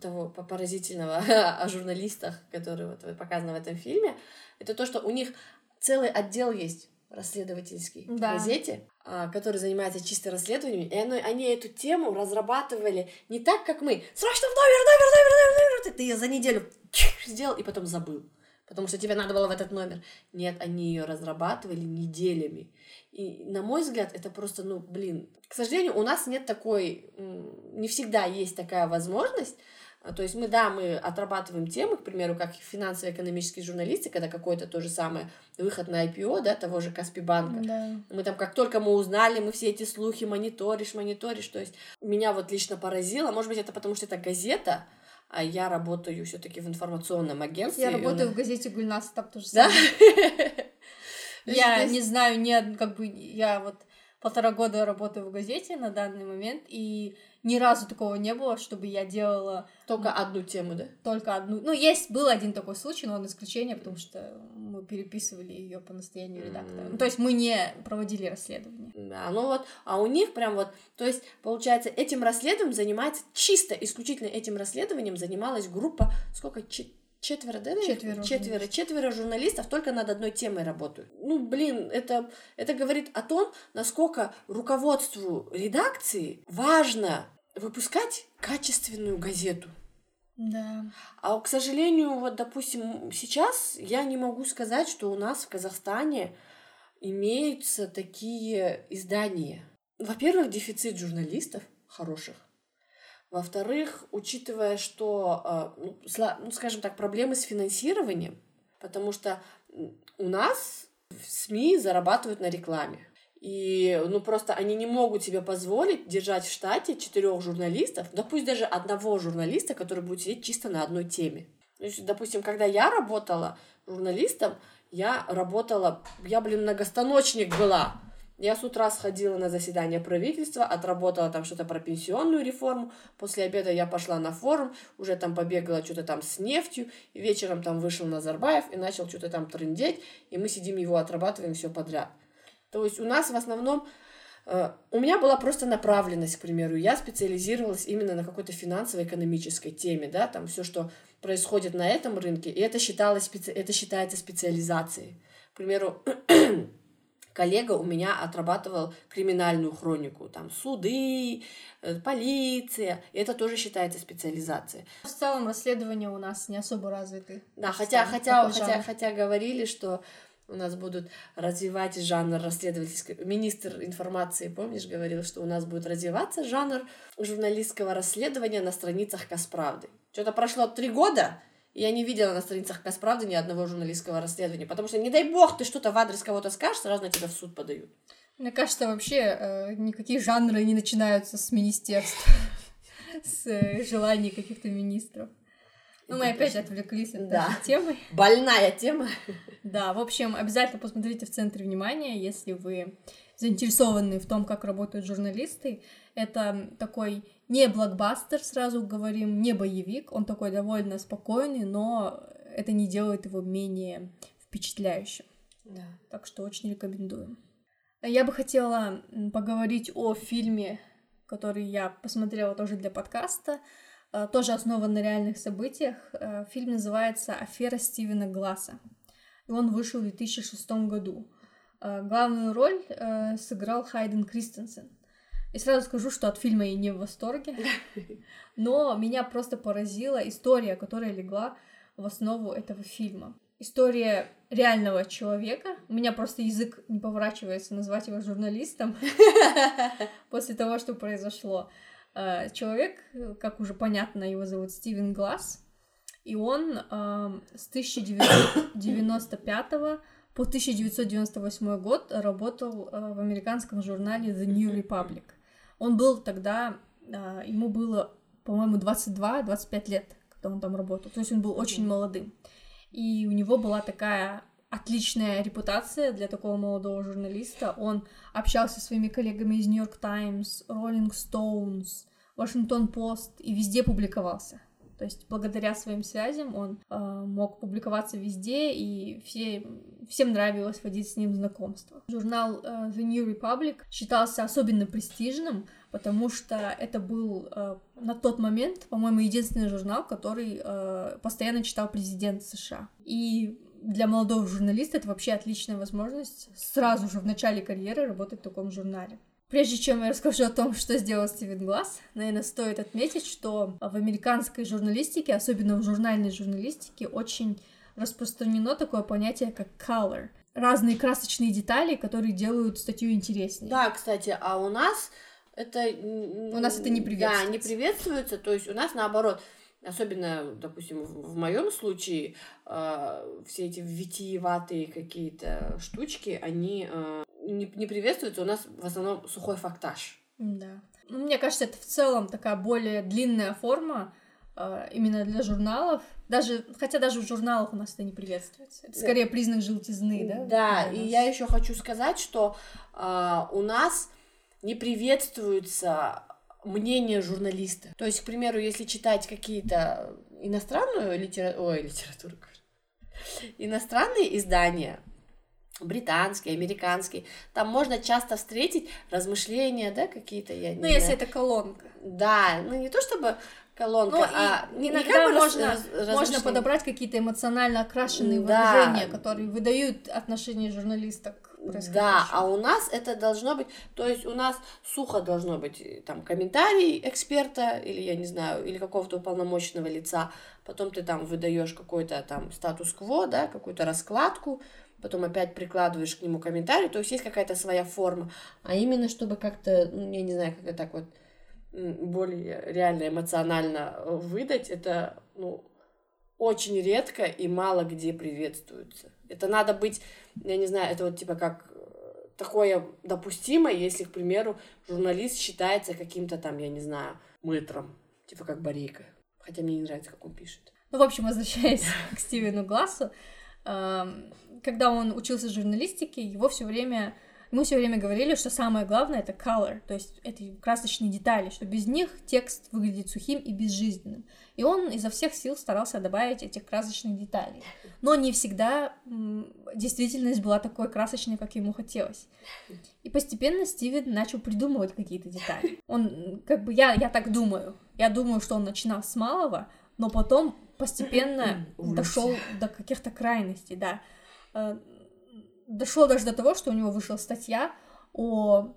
того по- поразительного (laughs) о журналистах, которые вот показаны в этом фильме, это то, что у них целый отдел есть расследовательский в Да. газете, а, который занимается чисто расследованием, и оно- они эту тему разрабатывали не так, как мы. Срочно в номер, номер, номер, номер, номер. Ты- ее за неделю (laughs) сделал и потом забыл. Потому что тебе надо было в этот номер. Нет, они ее разрабатывали неделями. И, на мой взгляд, это просто, ну, блин. К сожалению, у нас нет такой, не всегда есть такая возможность. А, То есть мы, да, мы отрабатываем темы, к примеру, как финансово-экономические журналисты, когда какой-то то же самое выход на IPO, да, того же Каспи-банка. Да. Мы там, как только мы узнали, мы все эти слухи мониторишь, мониторишь. То есть меня вот лично поразило. Может быть, это потому что это газета, а я работаю все-таки в информационном агентстве. Я работаю нас- в газете Гульнас, там тоже Да? (laughs) Я не знаю, од- как бы я вот полтора года работаю в газете на данный момент, и ни разу такого не было, чтобы я делала Только одну тему, да? только одну. Ну, есть был один такой случай, но он исключение, потому что мы переписывали ее по настоянию редактора. Ну, то есть мы не проводили расследование. Да, ну вот, а у них прям вот, то есть, получается, этим расследованием занимается, чисто, исключительно этим расследованием занималась группа, сколько, Че- четверо, да? Четверо Четверо, четверо журналистов только над одной темой работают. Ну, блин, это, это говорит о том, насколько руководству редакции важно выпускать качественную газету. Да. А, к сожалению, вот, допустим, сейчас я не могу сказать, что у нас в Казахстане имеются такие издания. Во-первых, дефицит журналистов хороших. Во-вторых, учитывая, что, э, ну, ну, скажем так, проблемы с финансированием, потому что у нас в СМИ зарабатывают на рекламе. И, ну, просто они не могут себе позволить держать в штате четырех журналистов, да пусть даже одного журналиста, который будет сидеть чисто на одной теме. То есть, допустим, когда я работала журналистом, я работала, я, блин, многостаночник была. Я с утра сходила на заседание правительства, отработала там что-то про пенсионную реформу. После обеда я пошла на форум, уже там побегала что-то там с нефтью. И вечером там вышел Назарбаев и начал что-то там трындеть. И мы сидим его отрабатываем все подряд. То есть у нас в основном Uh, у меня была просто направленность, к примеру, я специализировалась именно на какой-то финансово-экономической теме, да, там все, что происходит на этом рынке, и это считалось, это считается специализацией. К примеру, (clears throat) коллега у меня отрабатывал криминальную хронику, там суды, э, полиция, и это тоже считается специализацией. В целом расследования у нас не особо развиты. Да, хотя, хотя, хотя, хотя говорили, что у нас будут развивать жанр расследовательского... Министр информации, помнишь, говорил, что у нас будет развиваться жанр журналистского расследования на страницах Касправды. Что-то прошло три года, я не видела на страницах Касправды ни одного журналистского расследования, потому что, не дай бог, ты что-то в адрес кого-то скажешь, сразу на тебя в суд подают. Мне кажется, вообще э, никакие жанры не начинаются с министерств, (laughs) с э, желаний каких-то министров. Ну, мы опять отвлеклись от да. темы. Больная тема. Да, в общем, обязательно посмотрите в центре внимания, если вы заинтересованы в том, как работают журналисты. Это такой не блокбастер, сразу говорим, не боевик, он такой довольно спокойный, но это не делает его менее впечатляющим. Да. Так что очень рекомендую. Я бы хотела поговорить о фильме, который я посмотрела тоже для подкаста, э, тоже основан на реальных событиях. Э, фильм называется «Афера Стивена Гласса». И он вышел в 2006 году. Э, главную роль сыграл Хайден Кристенсен. И сразу скажу, что от фильма я не в восторге, (laughs) но меня просто поразила история, которая легла в основу этого фильма. История реального человека. У меня просто язык не поворачивается назвать его журналистом (laughs) после того, что произошло. Э, человек, как уже понятно, его зовут Стивен Глаз, и он э, с 1995 по 1998 год работал э, в американском журнале The New Republic. Он был тогда, а, ему было, по-моему, 22-25 лет, когда он там работал. То есть он был очень молодым. И у него была такая отличная репутация для такого молодого журналиста. Он общался со своими коллегами из York Times, Rolling Stones, Washington Post и везде публиковался. То есть благодаря своим связям он э, мог публиковаться везде, и все, всем нравилось водить с ним знакомство. Журнал э, The New Republic считался особенно престижным, потому что это был э, на тот момент, по-моему, единственный журнал, который э, постоянно читал президент США. И для молодого журналиста это вообще отличная возможность сразу же в начале карьеры работать в таком журнале. Прежде чем я расскажу о том, что сделал Стивен Глаз, наверное, стоит отметить, что в американской журналистике, особенно в журнальной журналистике, очень распространено такое понятие, как color. Разные красочные детали, которые делают статью интереснее. Да, кстати, а у нас это... У нас это не приветствуется. Да, не приветствуется, то есть у нас наоборот, особенно, допустим, в, в моем случае, э, все эти витиеватые какие-то штучки, они э, не, не приветствуется, у нас в основном сухой фактаж. Да. Ну, мне кажется, это в целом такая более длинная форма э, именно для журналов. Даже, хотя даже в журналах у нас это не приветствуется. Это скорее признак желтизны, да? Да, и я еще хочу сказать, что э, у нас не приветствуется мнение журналиста. То есть, к примеру, если читать какие-то иностранную литературу, ой, литературу, иностранные издания, британский, американский. Там можно часто встретить размышления, да, какие-то, я не Ну, если это колонка. Да, ну не то чтобы колонка, ну, а иногда можно, раз, можно подобрать какие-то эмоционально окрашенные да. выражения, которые выдают отношение журналиста к да, а у нас это должно быть, то есть у нас сухо должно быть э, там комментарий эксперта или я не знаю, или какого-то уполномоченного лица, потом ты там выдаешь какой-то там статус-кво, да, какую-то раскладку, потом опять прикладываешь к нему комментарий, то есть есть какая-то своя форма, а именно чтобы как-то, ну, я не знаю, как это так вот более реально эмоционально э, выдать, это, ну, очень редко и мало где приветствуется. Это надо быть, я не знаю, это вот типа как э, такое допустимо, если, к примеру, журналист считается каким-то там, я не знаю, мэтром, типа как Борейка. Хотя мне не нравится, как он пишет. Ну, в общем, возвращаясь (laughs) к Стивену Глассу, когда он учился журналистике, его все время мы все время говорили, что самое главное это color, то есть это красочные детали, что без них текст выглядит сухим и безжизненным. И он изо всех сил старался добавить этих красочных деталей. Но не всегда действительность была такой красочной, как ему хотелось. И постепенно Стивен начал придумывать какие-то детали. Он, как бы, я, я так думаю, я думаю, что он начинал с малого, но потом постепенно (clears throat) дошел до каких-то крайностей, да. Э, дошло даже до того, что у него вышла статья о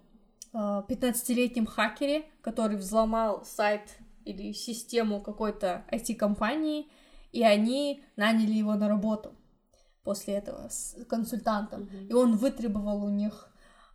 15-летнем э, хакере, который взломал сайт или систему какой-то IT-компании, и они наняли его на работу после этого с консультантом. Mm-hmm. И он вытребовал у них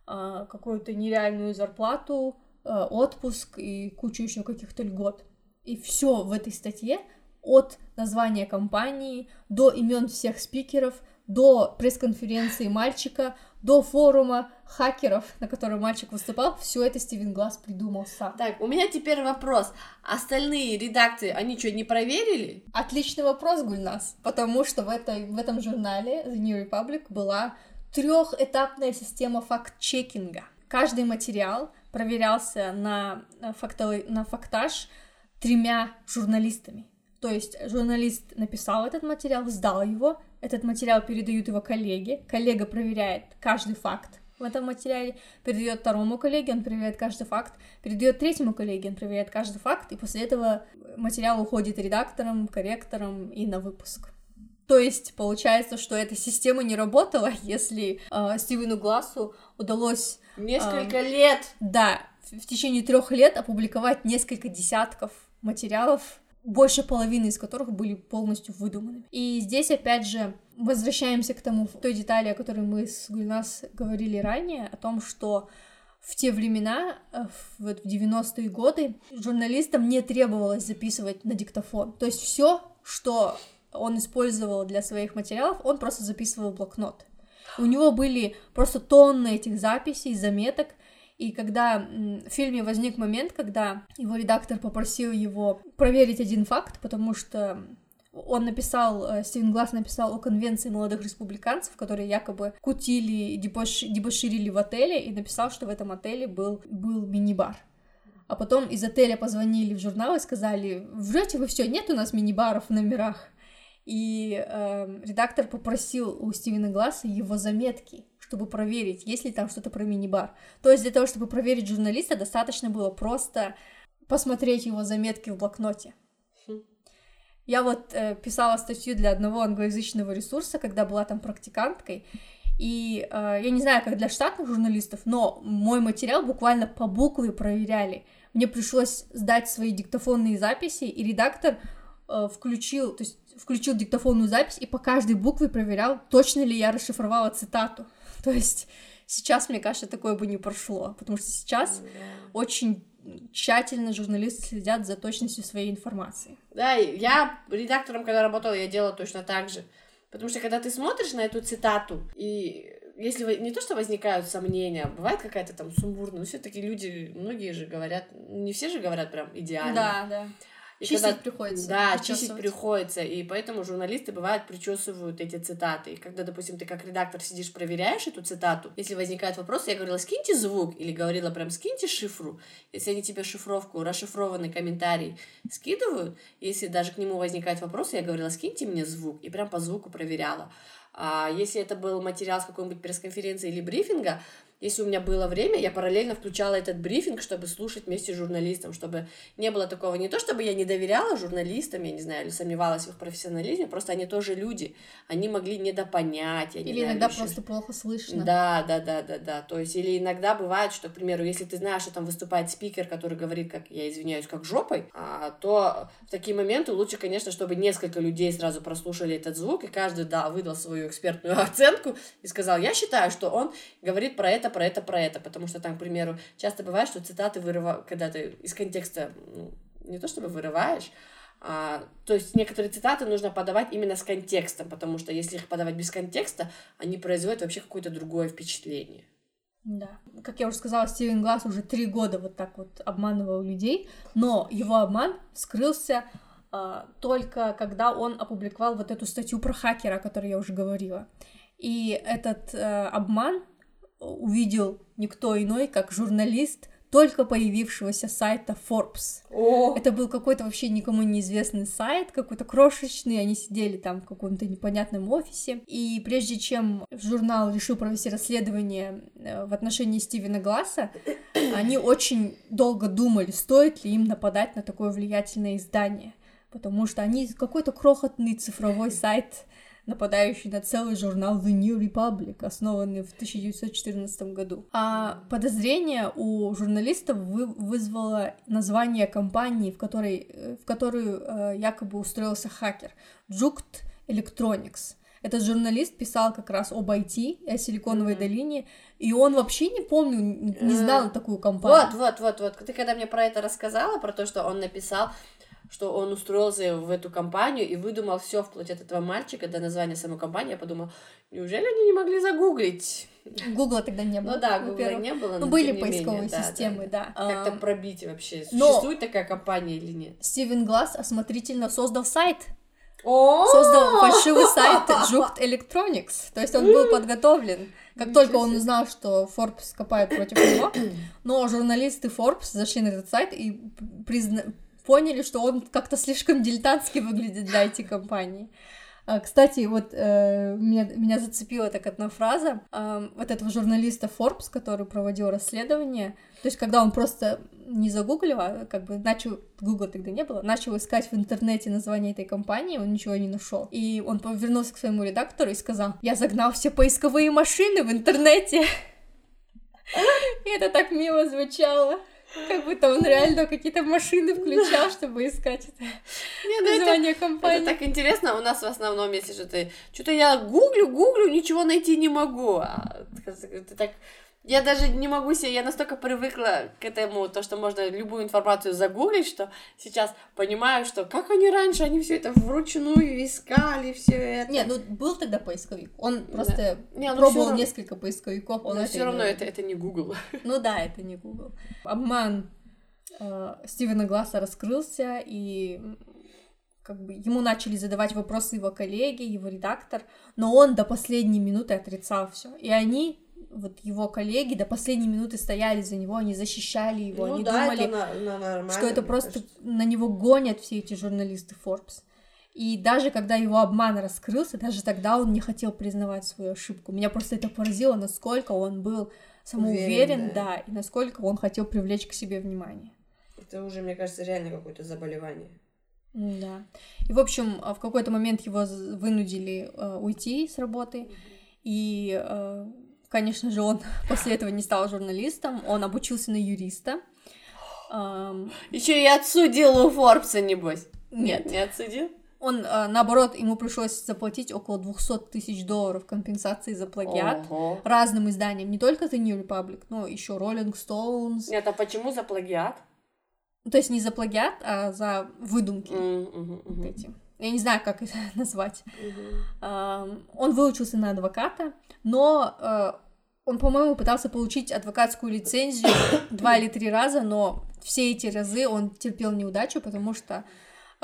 э, какую-то нереальную зарплату, э, отпуск и кучу еще каких-то льгот. И все в этой статье от названия компании до имен всех спикеров до пресс-конференции мальчика, до форума хакеров, на котором мальчик выступал, все это Стивен Глаз придумал сам. Так, у меня теперь вопрос. Остальные редакции, они что, не проверили? Отличный вопрос, Гульнас. Потому что в, этой, в этом журнале The New Republic была трехэтапная система факт-чекинга. Каждый материал проверялся на, фактовый, на фактаж тремя журналистами. То есть журналист написал этот материал, сдал его, этот материал передают его коллеге, коллега проверяет каждый факт в этом материале, передает второму коллеге, он проверяет каждый факт, передает третьему коллеге, он проверяет каждый факт, и после этого материал уходит редактором, корректором и на выпуск. То есть получается, что эта система не работала, (laughs) если э, Стивену Глассу удалось несколько э, лет, да, в, в течение трех лет опубликовать несколько десятков материалов больше половины из которых были полностью выдуманными. И здесь, опять же, возвращаемся к тому, той детали, о которой мы с Гульнас говорили ранее, о том, что в те времена, э, вот в 90-е годы, журналистам не требовалось записывать на диктофон. То есть все, что он использовал для своих материалов, он просто записывал в блокнот. У него были просто тонны этих записей, заметок, и когда в фильме возник момент, когда его редактор попросил его проверить один факт, потому что он написал, э, Стивен Глаз написал о конвенции молодых республиканцев, которые якобы кутили дебош, дебоширили в отеле, и написал, что в этом отеле был, был мини-бар. А потом из отеля позвонили в журнал и сказали, врете вы все, нет у нас мини-баров в номерах. И э, редактор попросил у Стивена Гласса его заметки чтобы проверить, есть ли там что-то про мини-бар. То есть для того, чтобы проверить журналиста, достаточно было просто посмотреть его заметки в блокноте. Хм. Я вот э, писала статью для одного англоязычного ресурса, когда была там практиканткой, и э, я не знаю, как для штатных журналистов, но мой материал буквально по букве проверяли. Мне пришлось сдать свои диктофонные записи, и редактор э, включил, то есть включил диктофонную запись и по каждой букве проверял, точно ли я расшифровала цитату. (laughs) То есть сейчас, мне кажется, такое бы не прошло, потому что сейчас yeah. очень тщательно журналисты следят за точностью своей информации. Да, я редактором, когда работала, я делала точно так же. Потому что когда ты смотришь на эту цитату, и если не то, что возникают сомнения, бывает какая-то там сумбурная, но все-таки люди, многие же говорят, не все же говорят прям идеально. Да, да. И чистить когда, приходится. Да, чистить приходится. И поэтому журналисты, бывают, причесывают эти цитаты. И когда, допустим, ты как редактор сидишь, проверяешь эту цитату, если возникает вопрос, я говорила, скиньте звук, или говорила прям, скиньте шифру. Если они тебе шифровку, расшифрованный комментарий скидывают, если даже к нему возникает вопрос, я говорила, скиньте мне звук, и прям по звуку проверяла. А если это был материал с какой-нибудь пресс-конференции или брифинга, если у меня было время, я параллельно включала этот брифинг, чтобы слушать вместе с журналистом, чтобы не было такого, не то чтобы я не доверяла журналистам, я не знаю, или сомневалась в их профессионализме, просто они тоже люди, они могли недопонять. Я не или знаю, иногда еще... просто плохо слышно. Да, да, да, да, да, то есть, или иногда бывает, что, к примеру, если ты знаешь, что там выступает спикер, который говорит, как, я извиняюсь, как жопой, а, то в такие моменты лучше, конечно, чтобы несколько людей сразу прослушали этот звук, и каждый, да, выдал свою экспертную (laughs) оценку и сказал, я считаю, что он говорит про это, про это, про это, потому что там, к примеру, часто бывает, что цитаты вырывают, когда ты из контекста, ну, не то чтобы вырываешь, а, то есть некоторые цитаты нужно подавать именно с контекстом, потому что если их подавать без контекста, они производят вообще какое-то другое впечатление. Да. Как я уже сказала, Стивен Глаз уже три года вот так вот обманывал людей, но его обман скрылся а, только когда он опубликовал вот эту статью про хакера, о которой я уже говорила. И этот э, обман увидел никто иной, как журналист только появившегося сайта Forbes. О, Это был какой-то вообще никому неизвестный сайт, какой-то крошечный, они сидели там в каком-то непонятном офисе. И прежде чем журнал решил провести расследование э, в отношении Стивена Гласса, (coughs) они очень долго думали, стоит ли им нападать на такое влиятельное издание. Потому что они какой-то крохотный цифровой сайт, нападающий на целый журнал The New Republic, основанный в 1914 году. А подозрение у журналистов вы- вызвало название компании, в, которой, э, в которую э, якобы устроился хакер. Jukt Electronics. Этот журналист писал как раз об IT, о Силиконовой Мгм. долине, и он вообще не помню, не не знал Э, такую компанию. Вот, вот, вот, вот. Ты когда мне про это рассказала, про то, что он написал, что он устроился в эту компанию и выдумал все вплоть от этого мальчика до названия самой компании, я подумала, неужели они не могли загуглить? Гугла тогда не было. Ну да, Гугла не было, Ну, но были поисковые менее, да, системы, да. Как-то Ам, пробить вообще, но- существует такая компания или нет? Стивен Гласс осмотрительно создал сайт. Создал фальшивый сайт Jukt Electronics. То есть он был подготовлен. Как только он узнал, что Forbes копает против него, но журналисты Forbes зашли на этот сайт и призна- поняли, что он как-то слишком дилетантски выглядит для IT-компании. А, Кстати, вот э, меня, меня зацепила так одна фраза э, вот этого журналиста Forbes, который проводил расследование. То есть, когда он просто не загуглил, а как бы начал, Гугла тогда не было, начал искать в интернете название этой компании, он ничего не нашел. И он повернулся к своему редактору и сказал, я загнал все поисковые машины в интернете. (laughs) И это так мило звучало. Как будто он реально какие-то машины включал, чтобы искать это Нет, ну это- название Это компании. так интересно, у нас в основном, если что-то... Что-то я гуглю, гуглю, ничего найти не могу. А ты так... Я даже не могу себе, я настолько привыкла к этому, то, что можно любую информацию загуглить, что сейчас понимаю, что как они раньше, они все это вручную искали, все это. Не, ну был тогда поисковик. Он просто Не, ну пробовал равно- несколько поисковиков. Он Но все равно это, это не Google. (laughs) Ну да, это не Google. Обман э, Стивена Гласса раскрылся, и как бы ему начали задавать вопросы его коллеги, его редактор, но он до последней минуты отрицал все. И они, вот его коллеги, до последней минуты стояли за него, они защищали его, ну они да, думали, это на- на- что это просто кажется. на него гонят все эти журналисты Forbes. И даже когда его обман раскрылся, даже тогда он не хотел признавать свою ошибку. Меня просто это поразило, насколько он был самоуверен, Уверен, да. да. и насколько он хотел привлечь к себе внимание. Это уже, мне кажется, реально какое-то заболевание. Да. И, в общем, а, в какой-то момент его вынудили э, уйти с работы. И, э, конечно же, он (laughs) после этого не стал журналистом, он обучился на юриста. Еще и отсудил у Форбса, небось. Нет. не отсудил? Он, э, наоборот, ему пришлось заплатить около 200 тысяч долларов компенсации за плагиат Ого. разным изданиям, не только The New Republic, но еще Rolling Stones. Нет, а почему за плагиат? То есть не за плагиат, а за выдумки М, мгм, вот эти. Я не знаю, как это (laughs) назвать. Ам, Он выучился на адвоката, но э, он, по-моему, пытался получить адвокатскую лицензию (coughs) два или три раза, но все эти разы он терпел неудачу, потому что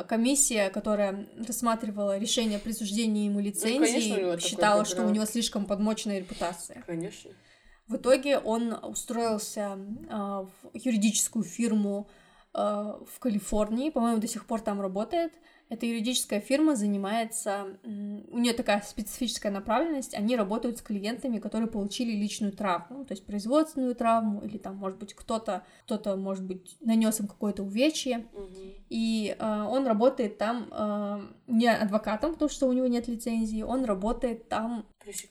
комиссия, которая рассматривала решение о присуждении ему лицензии, Ну, конечно, считала, что у него слишком подмоченная репутация. Конечно. В итоге он устроился а, в юридическую фирму а, в Калифорнии, по-моему, до сих пор там работает. Эта юридическая фирма занимается, у нее такая специфическая направленность, они работают с клиентами, которые получили личную травму, то есть производственную травму, или там, может быть, кто-то, кто-то, может быть, нанес им какое-то увечье, Мгм. и а, он работает там а, не адвокатом, потому что у него нет лицензии, он работает там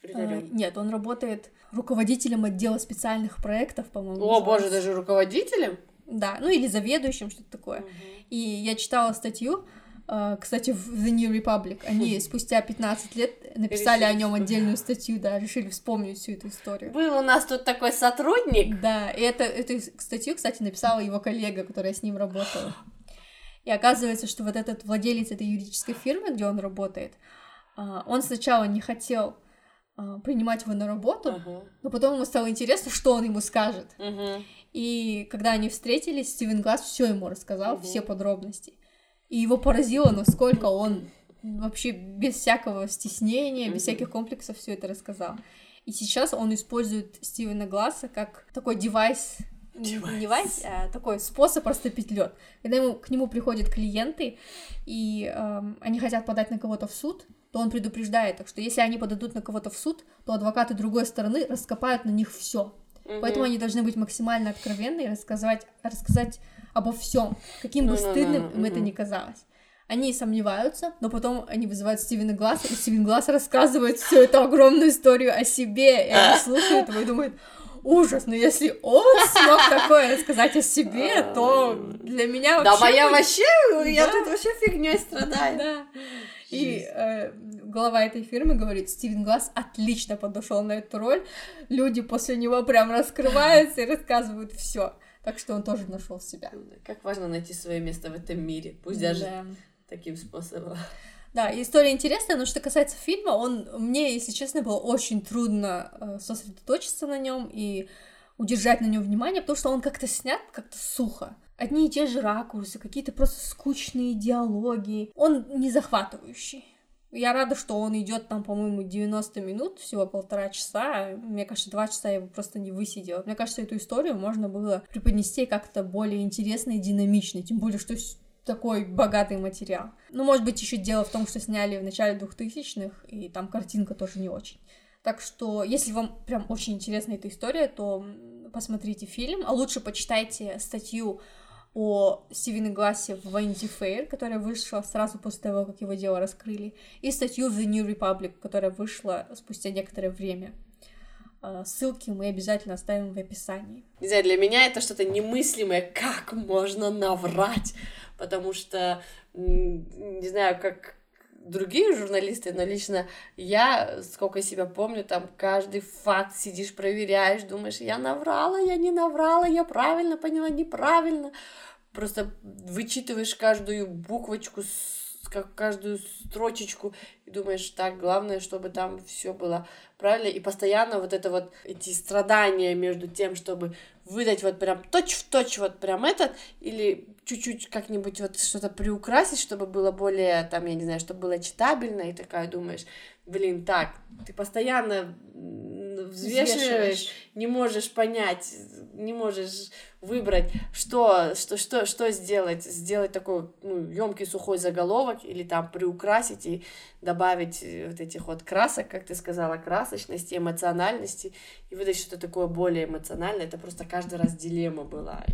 Э. Нет, он работает руководителем отдела специальных проектов, по-моему. О, боже, называется. даже руководителем? Да, ну или заведующим, что-то такое. Мгм. И я читала статью, э, кстати, в The New Republic. Они спустя 15 лет написали о нем отдельную статью, да, решили вспомнить всю эту историю. Был у нас тут такой сотрудник. Да, и это, эту статью, кстати, написала его коллега, которая с ним работала. И оказывается, что вот этот владелец этой юридической фирмы, где он работает, а, он сначала не хотел а, принимать его на работу, Ага. но потом ему стало интересно, что он ему скажет. Мгм. И когда они встретились, Стивен Глаз все ему рассказал, Мгм. все подробности. И его поразило, насколько он вообще без всякого стеснения, без всяких комплексов все это рассказал. И сейчас он использует Стивена Гласса как такой девайс не девайс, а такой способ растопить лед. Когда ему, к нему приходят клиенты, и эм, они хотят подать на кого-то в суд, то он предупреждает, так что если они подадут на кого-то в суд, то адвокаты другой стороны раскопают на них все. Mm-hmm. Поэтому они должны быть максимально откровенны и рассказать, рассказать обо всем, каким бы no, стыдным no, no, им это ни казалось. Они сомневаются, но потом они вызывают Стивена Гласса, и Стивен Гласс рассказывает всю эту огромную историю о себе, и они (laughs) слушают его и думают, ужас, но если он смог такое рассказать о себе, (laughs) то для меня вообще... Да, моя вообще, я тут вообще фигней страдаю. Да. И э, глава этой фирмы говорит, Стивен Глаз отлично подошел на эту роль. Люди после него прям раскрываются и рассказывают все. Так что он тоже нашел себя. Как важно найти свое место в этом мире, пусть даже да. таким способом. Да, история интересная, но что касается фильма, он мне, если честно, было очень трудно э, сосредоточиться на нем и удержать на нем внимание, потому что он как-то снят как-то сухо. Одни и те же ракурсы, какие-то просто скучные диалоги. Он не захватывающий. Я рада, что он идет там, по-моему, 90 минут, всего полтора часа. Мне кажется, два часа я его просто не высидела. Мне кажется, эту историю можно было преподнести как-то более интересно и динамично, тем более, что такой богатый материал. Ну, может быть, еще дело в том, что сняли в начале 2000-х, и там картинка тоже не очень. Так что, если вам прям очень интересна эта история, то посмотрите фильм, а лучше почитайте статью о Стивене Глассе в Vanity Fair, которая вышла сразу после того, как его дело раскрыли, и статью в The New Republic, которая вышла спустя некоторое время. А, ссылки мы обязательно оставим в описании. Не знаю, для меня это что-то немыслимое, как можно наврать, потому что, не знаю, как другие журналисты, но лично я, сколько себя помню, там каждый факт сидишь, проверяешь, думаешь, я наврала, я не наврала, я правильно поняла, неправильно. Просто вычитываешь каждую буквочку, каждую строчечку и думаешь, так, главное, чтобы там все было правильно, и постоянно вот это вот эти страдания между тем, чтобы выдать вот прям точь-в-точь вот прям этот, или чуть-чуть как-нибудь вот что-то приукрасить, чтобы было более, там, я не знаю, чтобы было читабельно, и такая думаешь, блин, так, ты постоянно взвешиваешь, не можешь понять, не можешь выбрать, что, что, что, что сделать, сделать такой ну, емкий сухой заголовок или там приукрасить и добавить вот этих вот красок, как ты сказала, красочности, эмоциональности. И выдать что-то такое более эмоциональное, это просто каждый раз дилемма была.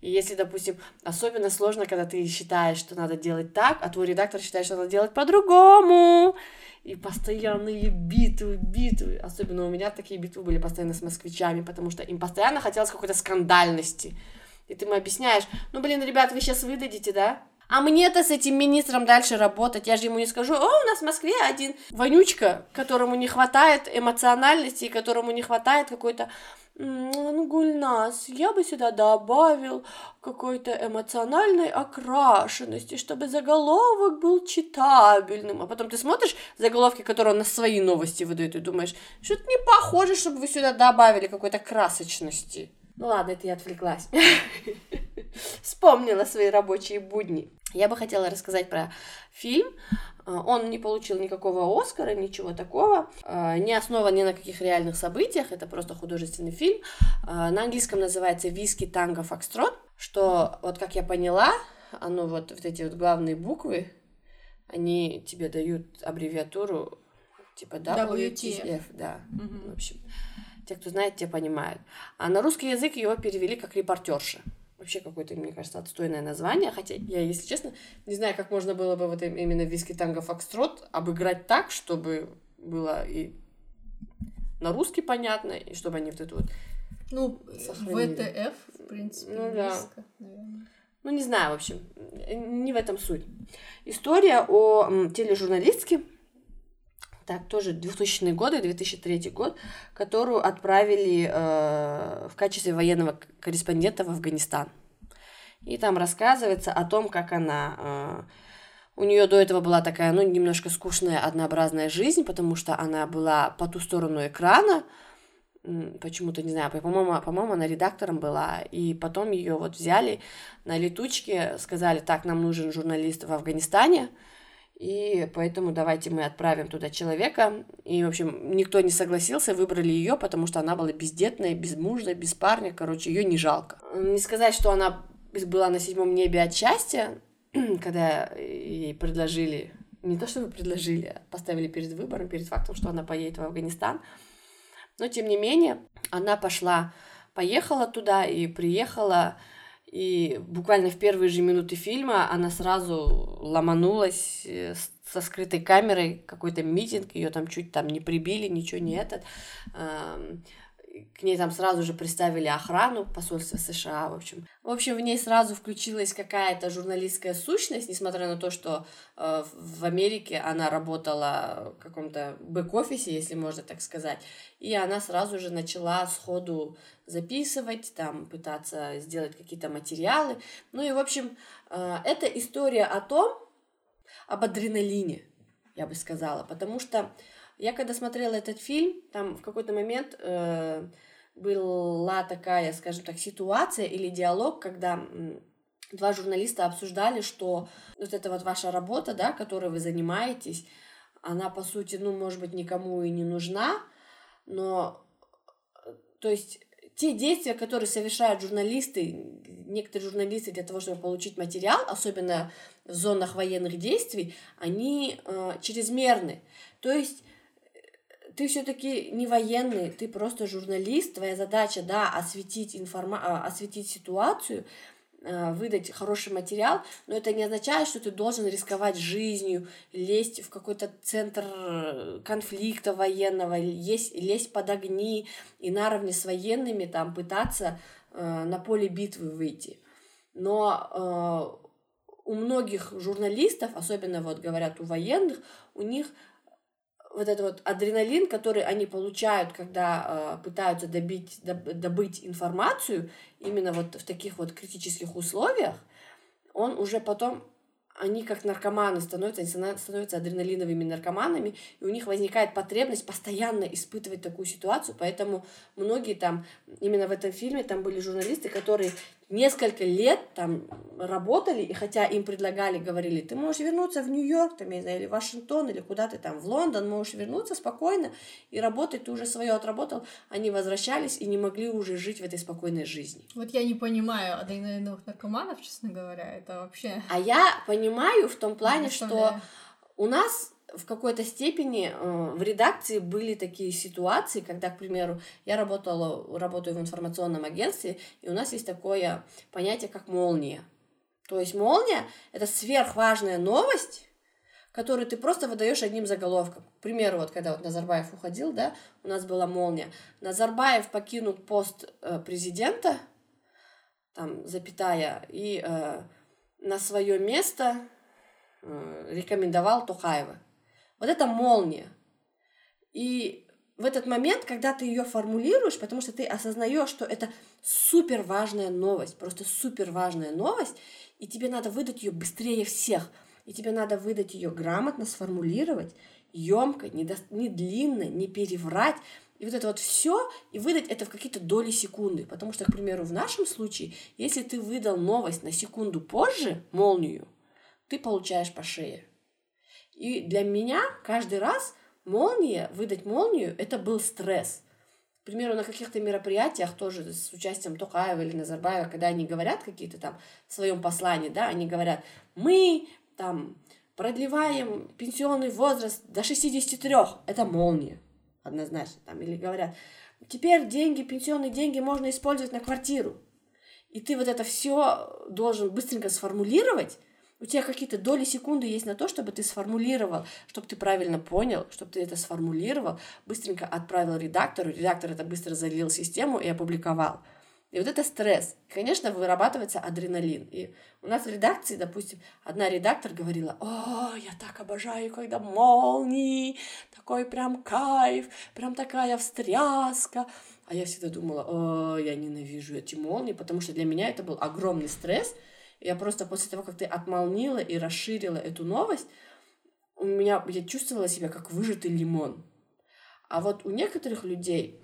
И если, допустим, особенно сложно, когда ты считаешь, что надо делать так, а твой редактор считает, что надо делать по-другому, и постоянные битвы, битвы. Особенно у меня такие битвы были постоянно с москвичами, потому что им постоянно хотелось какой-то скандальности. И ты им объясняешь, ну, блин, ребят, вы сейчас выдадите, да? А мне-то с этим министром дальше работать. Я же ему не скажу, о, у нас в Москве один вонючка, которому не хватает эмоциональности, которому не хватает какой-то ну, Гульнас, я бы сюда добавил какой-то эмоциональной окрашенности, чтобы заголовок был читабельным. А потом ты смотришь заголовки, которые он на свои новости выдает, и думаешь, что-то не похоже, чтобы вы сюда добавили какой-то красочности. Ну ладно, это я отвлеклась. (laughs) Вспомнила свои рабочие будни. Я бы хотела рассказать про фильм. А, он не получил никакого Оскара, ничего такого. А, не основан ни на каких реальных событиях. Это просто художественный фильм. А, на английском называется «Виски, танго, фокстрот». Что, вот как я поняла, оно вот, вот эти вот главные буквы, они тебе дают аббревиатуру типа WTF, да. Mm-hmm. В общем, те, кто знает, те понимают. А на русский язык его перевели как репортерша вообще какое-то, мне кажется, отстойное название, хотя я, если честно, не знаю, как можно было бы вот именно виски танго фокстрот обыграть так, чтобы было и на русский понятно, и чтобы они вот это вот Ну, сохранили. ВТФ, в принципе, ну, да. Виска, Ну, не знаю, в общем, не в этом суть. История о тележурналистке, так, тоже 2000-е годы, 2003 год, которую отправили э, в качестве военного корреспондента в Афганистан. И там рассказывается о том, как она... Э, у нее до этого была такая, ну, немножко скучная, однообразная жизнь, потому что она была по ту сторону экрана, почему-то, не знаю, по-моему, по-моему, она редактором была, и потом ее вот взяли на летучке, сказали, так, нам нужен журналист в Афганистане, и поэтому давайте мы отправим туда человека. И, в общем, никто не согласился, выбрали ее, потому что она была бездетная, безмужная, без парня, короче, ее не жалко. Не сказать, что она была на седьмом небе от счастья, (clears throat) когда ей предложили, не то чтобы предложили, а поставили перед выбором, перед фактом, что она поедет в Афганистан, но, тем не менее, она пошла, поехала туда и приехала, и буквально в первые же минуты фильма она сразу ломанулась э, со скрытой камерой, какой-то митинг, ее там чуть там не прибили, ничего не этот к ней там сразу же представили охрану посольства США, в общем. В общем, в ней сразу включилась какая-то журналистская сущность, несмотря на то, что э, в Америке она работала в каком-то бэк-офисе, если можно так сказать, и она сразу же начала сходу записывать, там, пытаться сделать какие-то материалы. Ну и, в общем, э, это история о том, об адреналине, я бы сказала, потому что я когда смотрела этот фильм, там в какой-то момент э, была такая, скажем так, ситуация или диалог, когда два журналиста обсуждали, что вот эта вот ваша работа, да, которой вы занимаетесь, она, по сути, ну, может быть, никому и не нужна, но, то есть, те действия, которые совершают журналисты, некоторые журналисты для того, чтобы получить материал, особенно в зонах военных действий, они э, чрезмерны. То есть ты все-таки не военный, ты просто журналист, твоя задача, да, осветить, информа... А, осветить ситуацию, а, выдать хороший материал, но это не означает, что ты должен рисковать жизнью, лезть в какой-то центр э, конфликта военного, лезть, лезть под огни и наравне с военными там пытаться э, на поле битвы выйти. Но э, у многих журналистов, особенно вот говорят у военных, у них вот этот вот адреналин, который они получают, когда э, пытаются добить, доб, добыть информацию, именно вот в таких вот критических условиях, он уже потом, они как наркоманы становятся, они становятся адреналиновыми наркоманами, и у них возникает потребность постоянно испытывать такую ситуацию, поэтому многие там, именно в этом фильме, там были журналисты, которые несколько лет там работали, и хотя им предлагали, говорили, ты можешь вернуться в Нью-Йорк, там, я знаю, или Вашингтон, или куда ты там, в Лондон, можешь вернуться спокойно и работать, ты уже свое отработал, они возвращались и не могли уже жить в этой спокойной жизни. Вот я не понимаю адреналиновых наркоманов, честно говоря, это вообще... А я понимаю в том плане, что у нас в какой-то степени э, в редакции были такие ситуации, когда, к примеру, я работала, работаю в информационном агентстве, и у нас есть такое понятие, как молния. То есть молния — это сверхважная новость, которую ты просто выдаешь одним заголовком. К примеру, вот когда вот Назарбаев уходил, да, у нас была молния. Назарбаев покинул пост э, президента, там, запятая, и э, на свое место э, рекомендовал Тухаева. Вот это молния. И в этот момент, когда ты ее формулируешь, потому что ты осознаешь, что это супер важная новость, просто супер важная новость, и тебе надо выдать ее быстрее всех, и тебе надо выдать ее грамотно, сформулировать, емко, не, до, не длинно, не переврать, и вот это вот все, и выдать это в какие-то доли секунды. Потому что, к примеру, в нашем случае, если ты выдал новость на секунду позже, молнию, ты получаешь по шее. И для меня каждый раз молния, выдать молнию, это был стресс. К примеру, на каких-то мероприятиях тоже с участием Токаева или Назарбаева, когда они говорят какие-то там в своем послании, да, они говорят, мы там продлеваем пенсионный возраст до 63, это молния, однозначно, там, или говорят, теперь деньги, пенсионные деньги можно использовать на квартиру. И ты вот это все должен быстренько сформулировать, у тебя какие-то доли секунды есть на то, чтобы ты сформулировал, чтобы ты правильно понял, чтобы ты это сформулировал, быстренько отправил редактору, редактор это быстро залил в систему и опубликовал. И вот это стресс. конечно, вырабатывается адреналин. И у нас в редакции, допустим, одна редактор говорила, о, я так обожаю, когда молнии, такой прям кайф, прям такая встряска. А я всегда думала, о, я ненавижу эти молнии, потому что для меня это был огромный стресс – я просто после того, как ты отмолнила и расширила эту новость, у меня, я чувствовала себя как выжатый лимон. А вот у некоторых людей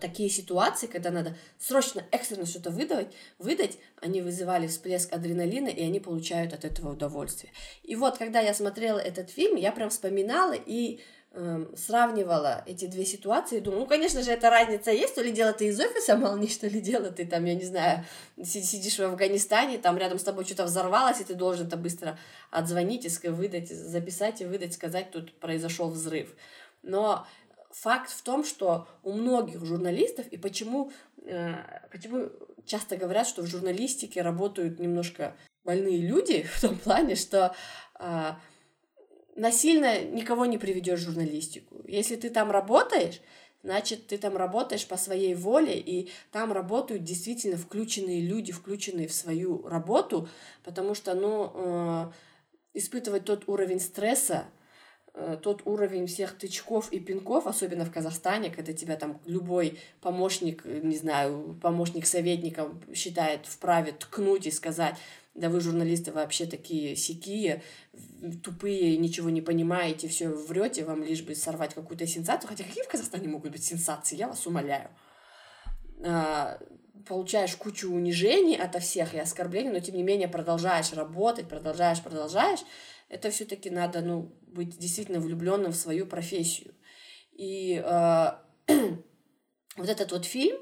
такие ситуации, когда надо срочно, экстренно что-то выдавать, выдать, они вызывали всплеск адреналина, и они получают от этого удовольствие. И вот, когда я смотрела этот фильм, я прям вспоминала и э, сравнивала эти две ситуации, думаю, ну, конечно же, эта разница есть, то ли дело ты из офиса молнишь, что ли дело ты там, я не знаю, сидишь в Афганистане, там рядом с тобой что-то взорвалось, и ты должен это быстро отзвонить и выдать, записать и выдать, сказать, тут произошел взрыв. Но факт в том, что у многих журналистов, и почему, э, почему часто говорят, что в журналистике работают немножко больные люди, (laughs) в том плане, что э, насильно никого не приведешь в журналистику. Если ты там работаешь, значит, ты там работаешь по своей воле, и там работают действительно включенные люди, включенные в свою работу, потому что, ну, э, испытывать тот уровень стресса, тот уровень всех тычков и пинков, особенно в Казахстане, когда тебя там любой помощник, э, не знаю, помощник советника считает вправе ткнуть и сказать, да вы журналисты вообще такие сякие, тупые, ничего не понимаете, все врете, вам лишь бы сорвать какую-то сенсацию. Хотя какие в Казахстане могут быть сенсации, я вас умоляю. А, получаешь кучу унижений ото всех и оскорблений, но тем не менее продолжаешь работать, продолжаешь, продолжаешь это все-таки надо, ну, быть действительно влюбленным в свою профессию. И э, (clears throat) вот этот вот фильм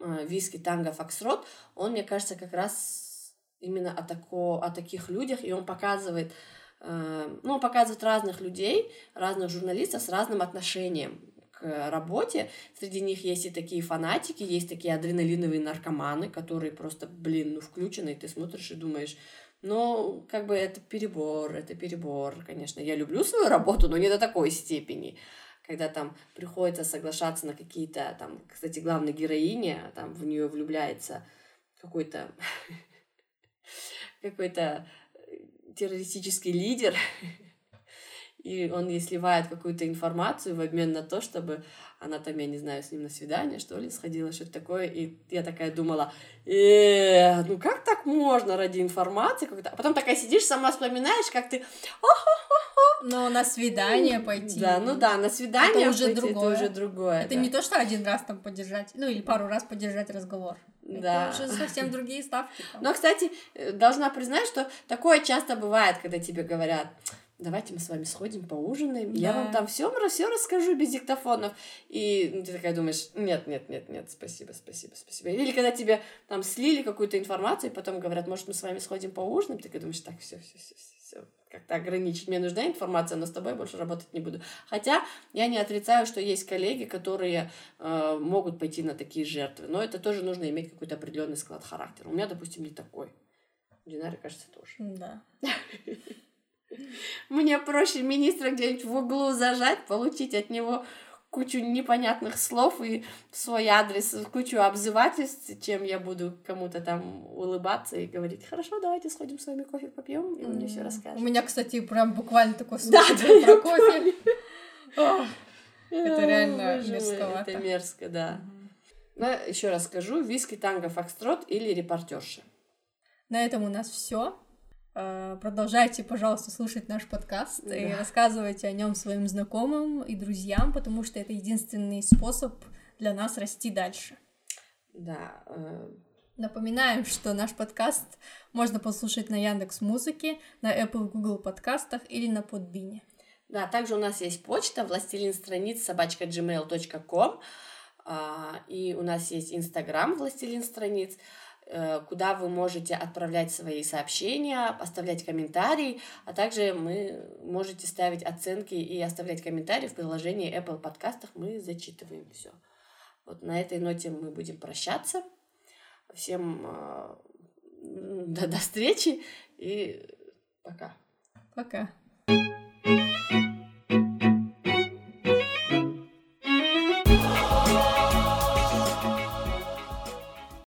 э, «Виски, танго, фоксрот», он, мне кажется, как раз именно о, тако, о таких людях, и он показывает, э, ну, он показывает разных людей, разных журналистов с разным отношением к работе. Среди них есть и такие фанатики, есть такие адреналиновые наркоманы, которые просто, блин, ну, включены, и ты смотришь и думаешь, но как бы это перебор, это перебор, конечно. Я люблю свою работу, но не до такой степени. Когда там приходится соглашаться на какие-то, там, кстати, главной героине, там в нее влюбляется какой-то (laughs) какой-то террористический лидер, (laughs) и он ей сливает какую-то информацию в обмен на то, чтобы она там, я не знаю, с ним на свидание, что ли, сходила, что-то такое, и я такая думала, э, ну как так можно ради информации какой-то, а потом такая сидишь, сама вспоминаешь, как ты, но на свидание пойти. Да, ну да, на свидание это уже пойти, другое. Это уже другое. Это да. не то, что один раз там поддержать, ну или пару раз поддержать разговор. Да. Это уже совсем другие ставки. Там. Но, кстати, э, должна признать, что такое часто бывает, когда тебе говорят, давайте мы с вами сходим, поужинаем, да. я вам там все, все расскажу без диктофонов. И ты такая думаешь, нет, нет, нет, нет, спасибо, спасибо, спасибо. Или когда тебе там слили какую-то информацию, и потом говорят, может, мы с вами сходим поужинаем, ты такая думаешь, так, все, все, все, все, все, как-то ограничить. Мне нужна информация, но с тобой больше работать не буду. Хотя я не отрицаю, что есть коллеги, которые э, могут пойти на такие жертвы, но это тоже нужно иметь какой-то определенный склад характера. У меня, допустим, не такой. Динаре, кажется, тоже. Да. (laughs) Мне проще министра где-нибудь в углу зажать, получить от него кучу непонятных слов и в свой адрес кучу обзывательств, чем я буду кому-то там улыбаться и говорить, хорошо, давайте сходим с вами кофе попьем, и он мне все расскажет. У меня, кстати, прям буквально такой случай про кофе. Это реально мерзковато. Это мерзко, да. Но еще раз скажу, виски, танго, фокстрот или репортерши. На этом у нас все. Э, продолжайте, пожалуйста, слушать наш подкаст да. и рассказывайте о нем своим знакомым и друзьям, потому что это единственный способ для нас расти дальше. Да. Э... Напоминаем, что наш подкаст можно послушать на Яндекс Музыке, на Apple Google подкастах или на Подбине. Да, также у нас есть почта властелин страниц собачка gmail.com а, и у нас есть Инстаграм властелин страниц. Э, куда вы можете отправлять свои сообщения, оставлять комментарии, а также мы можете ставить оценки и оставлять комментарии в приложении Apple подкастах, мы зачитываем все. Вот на этой ноте мы будем прощаться. Всем э, до, до встречи и пока. Пока.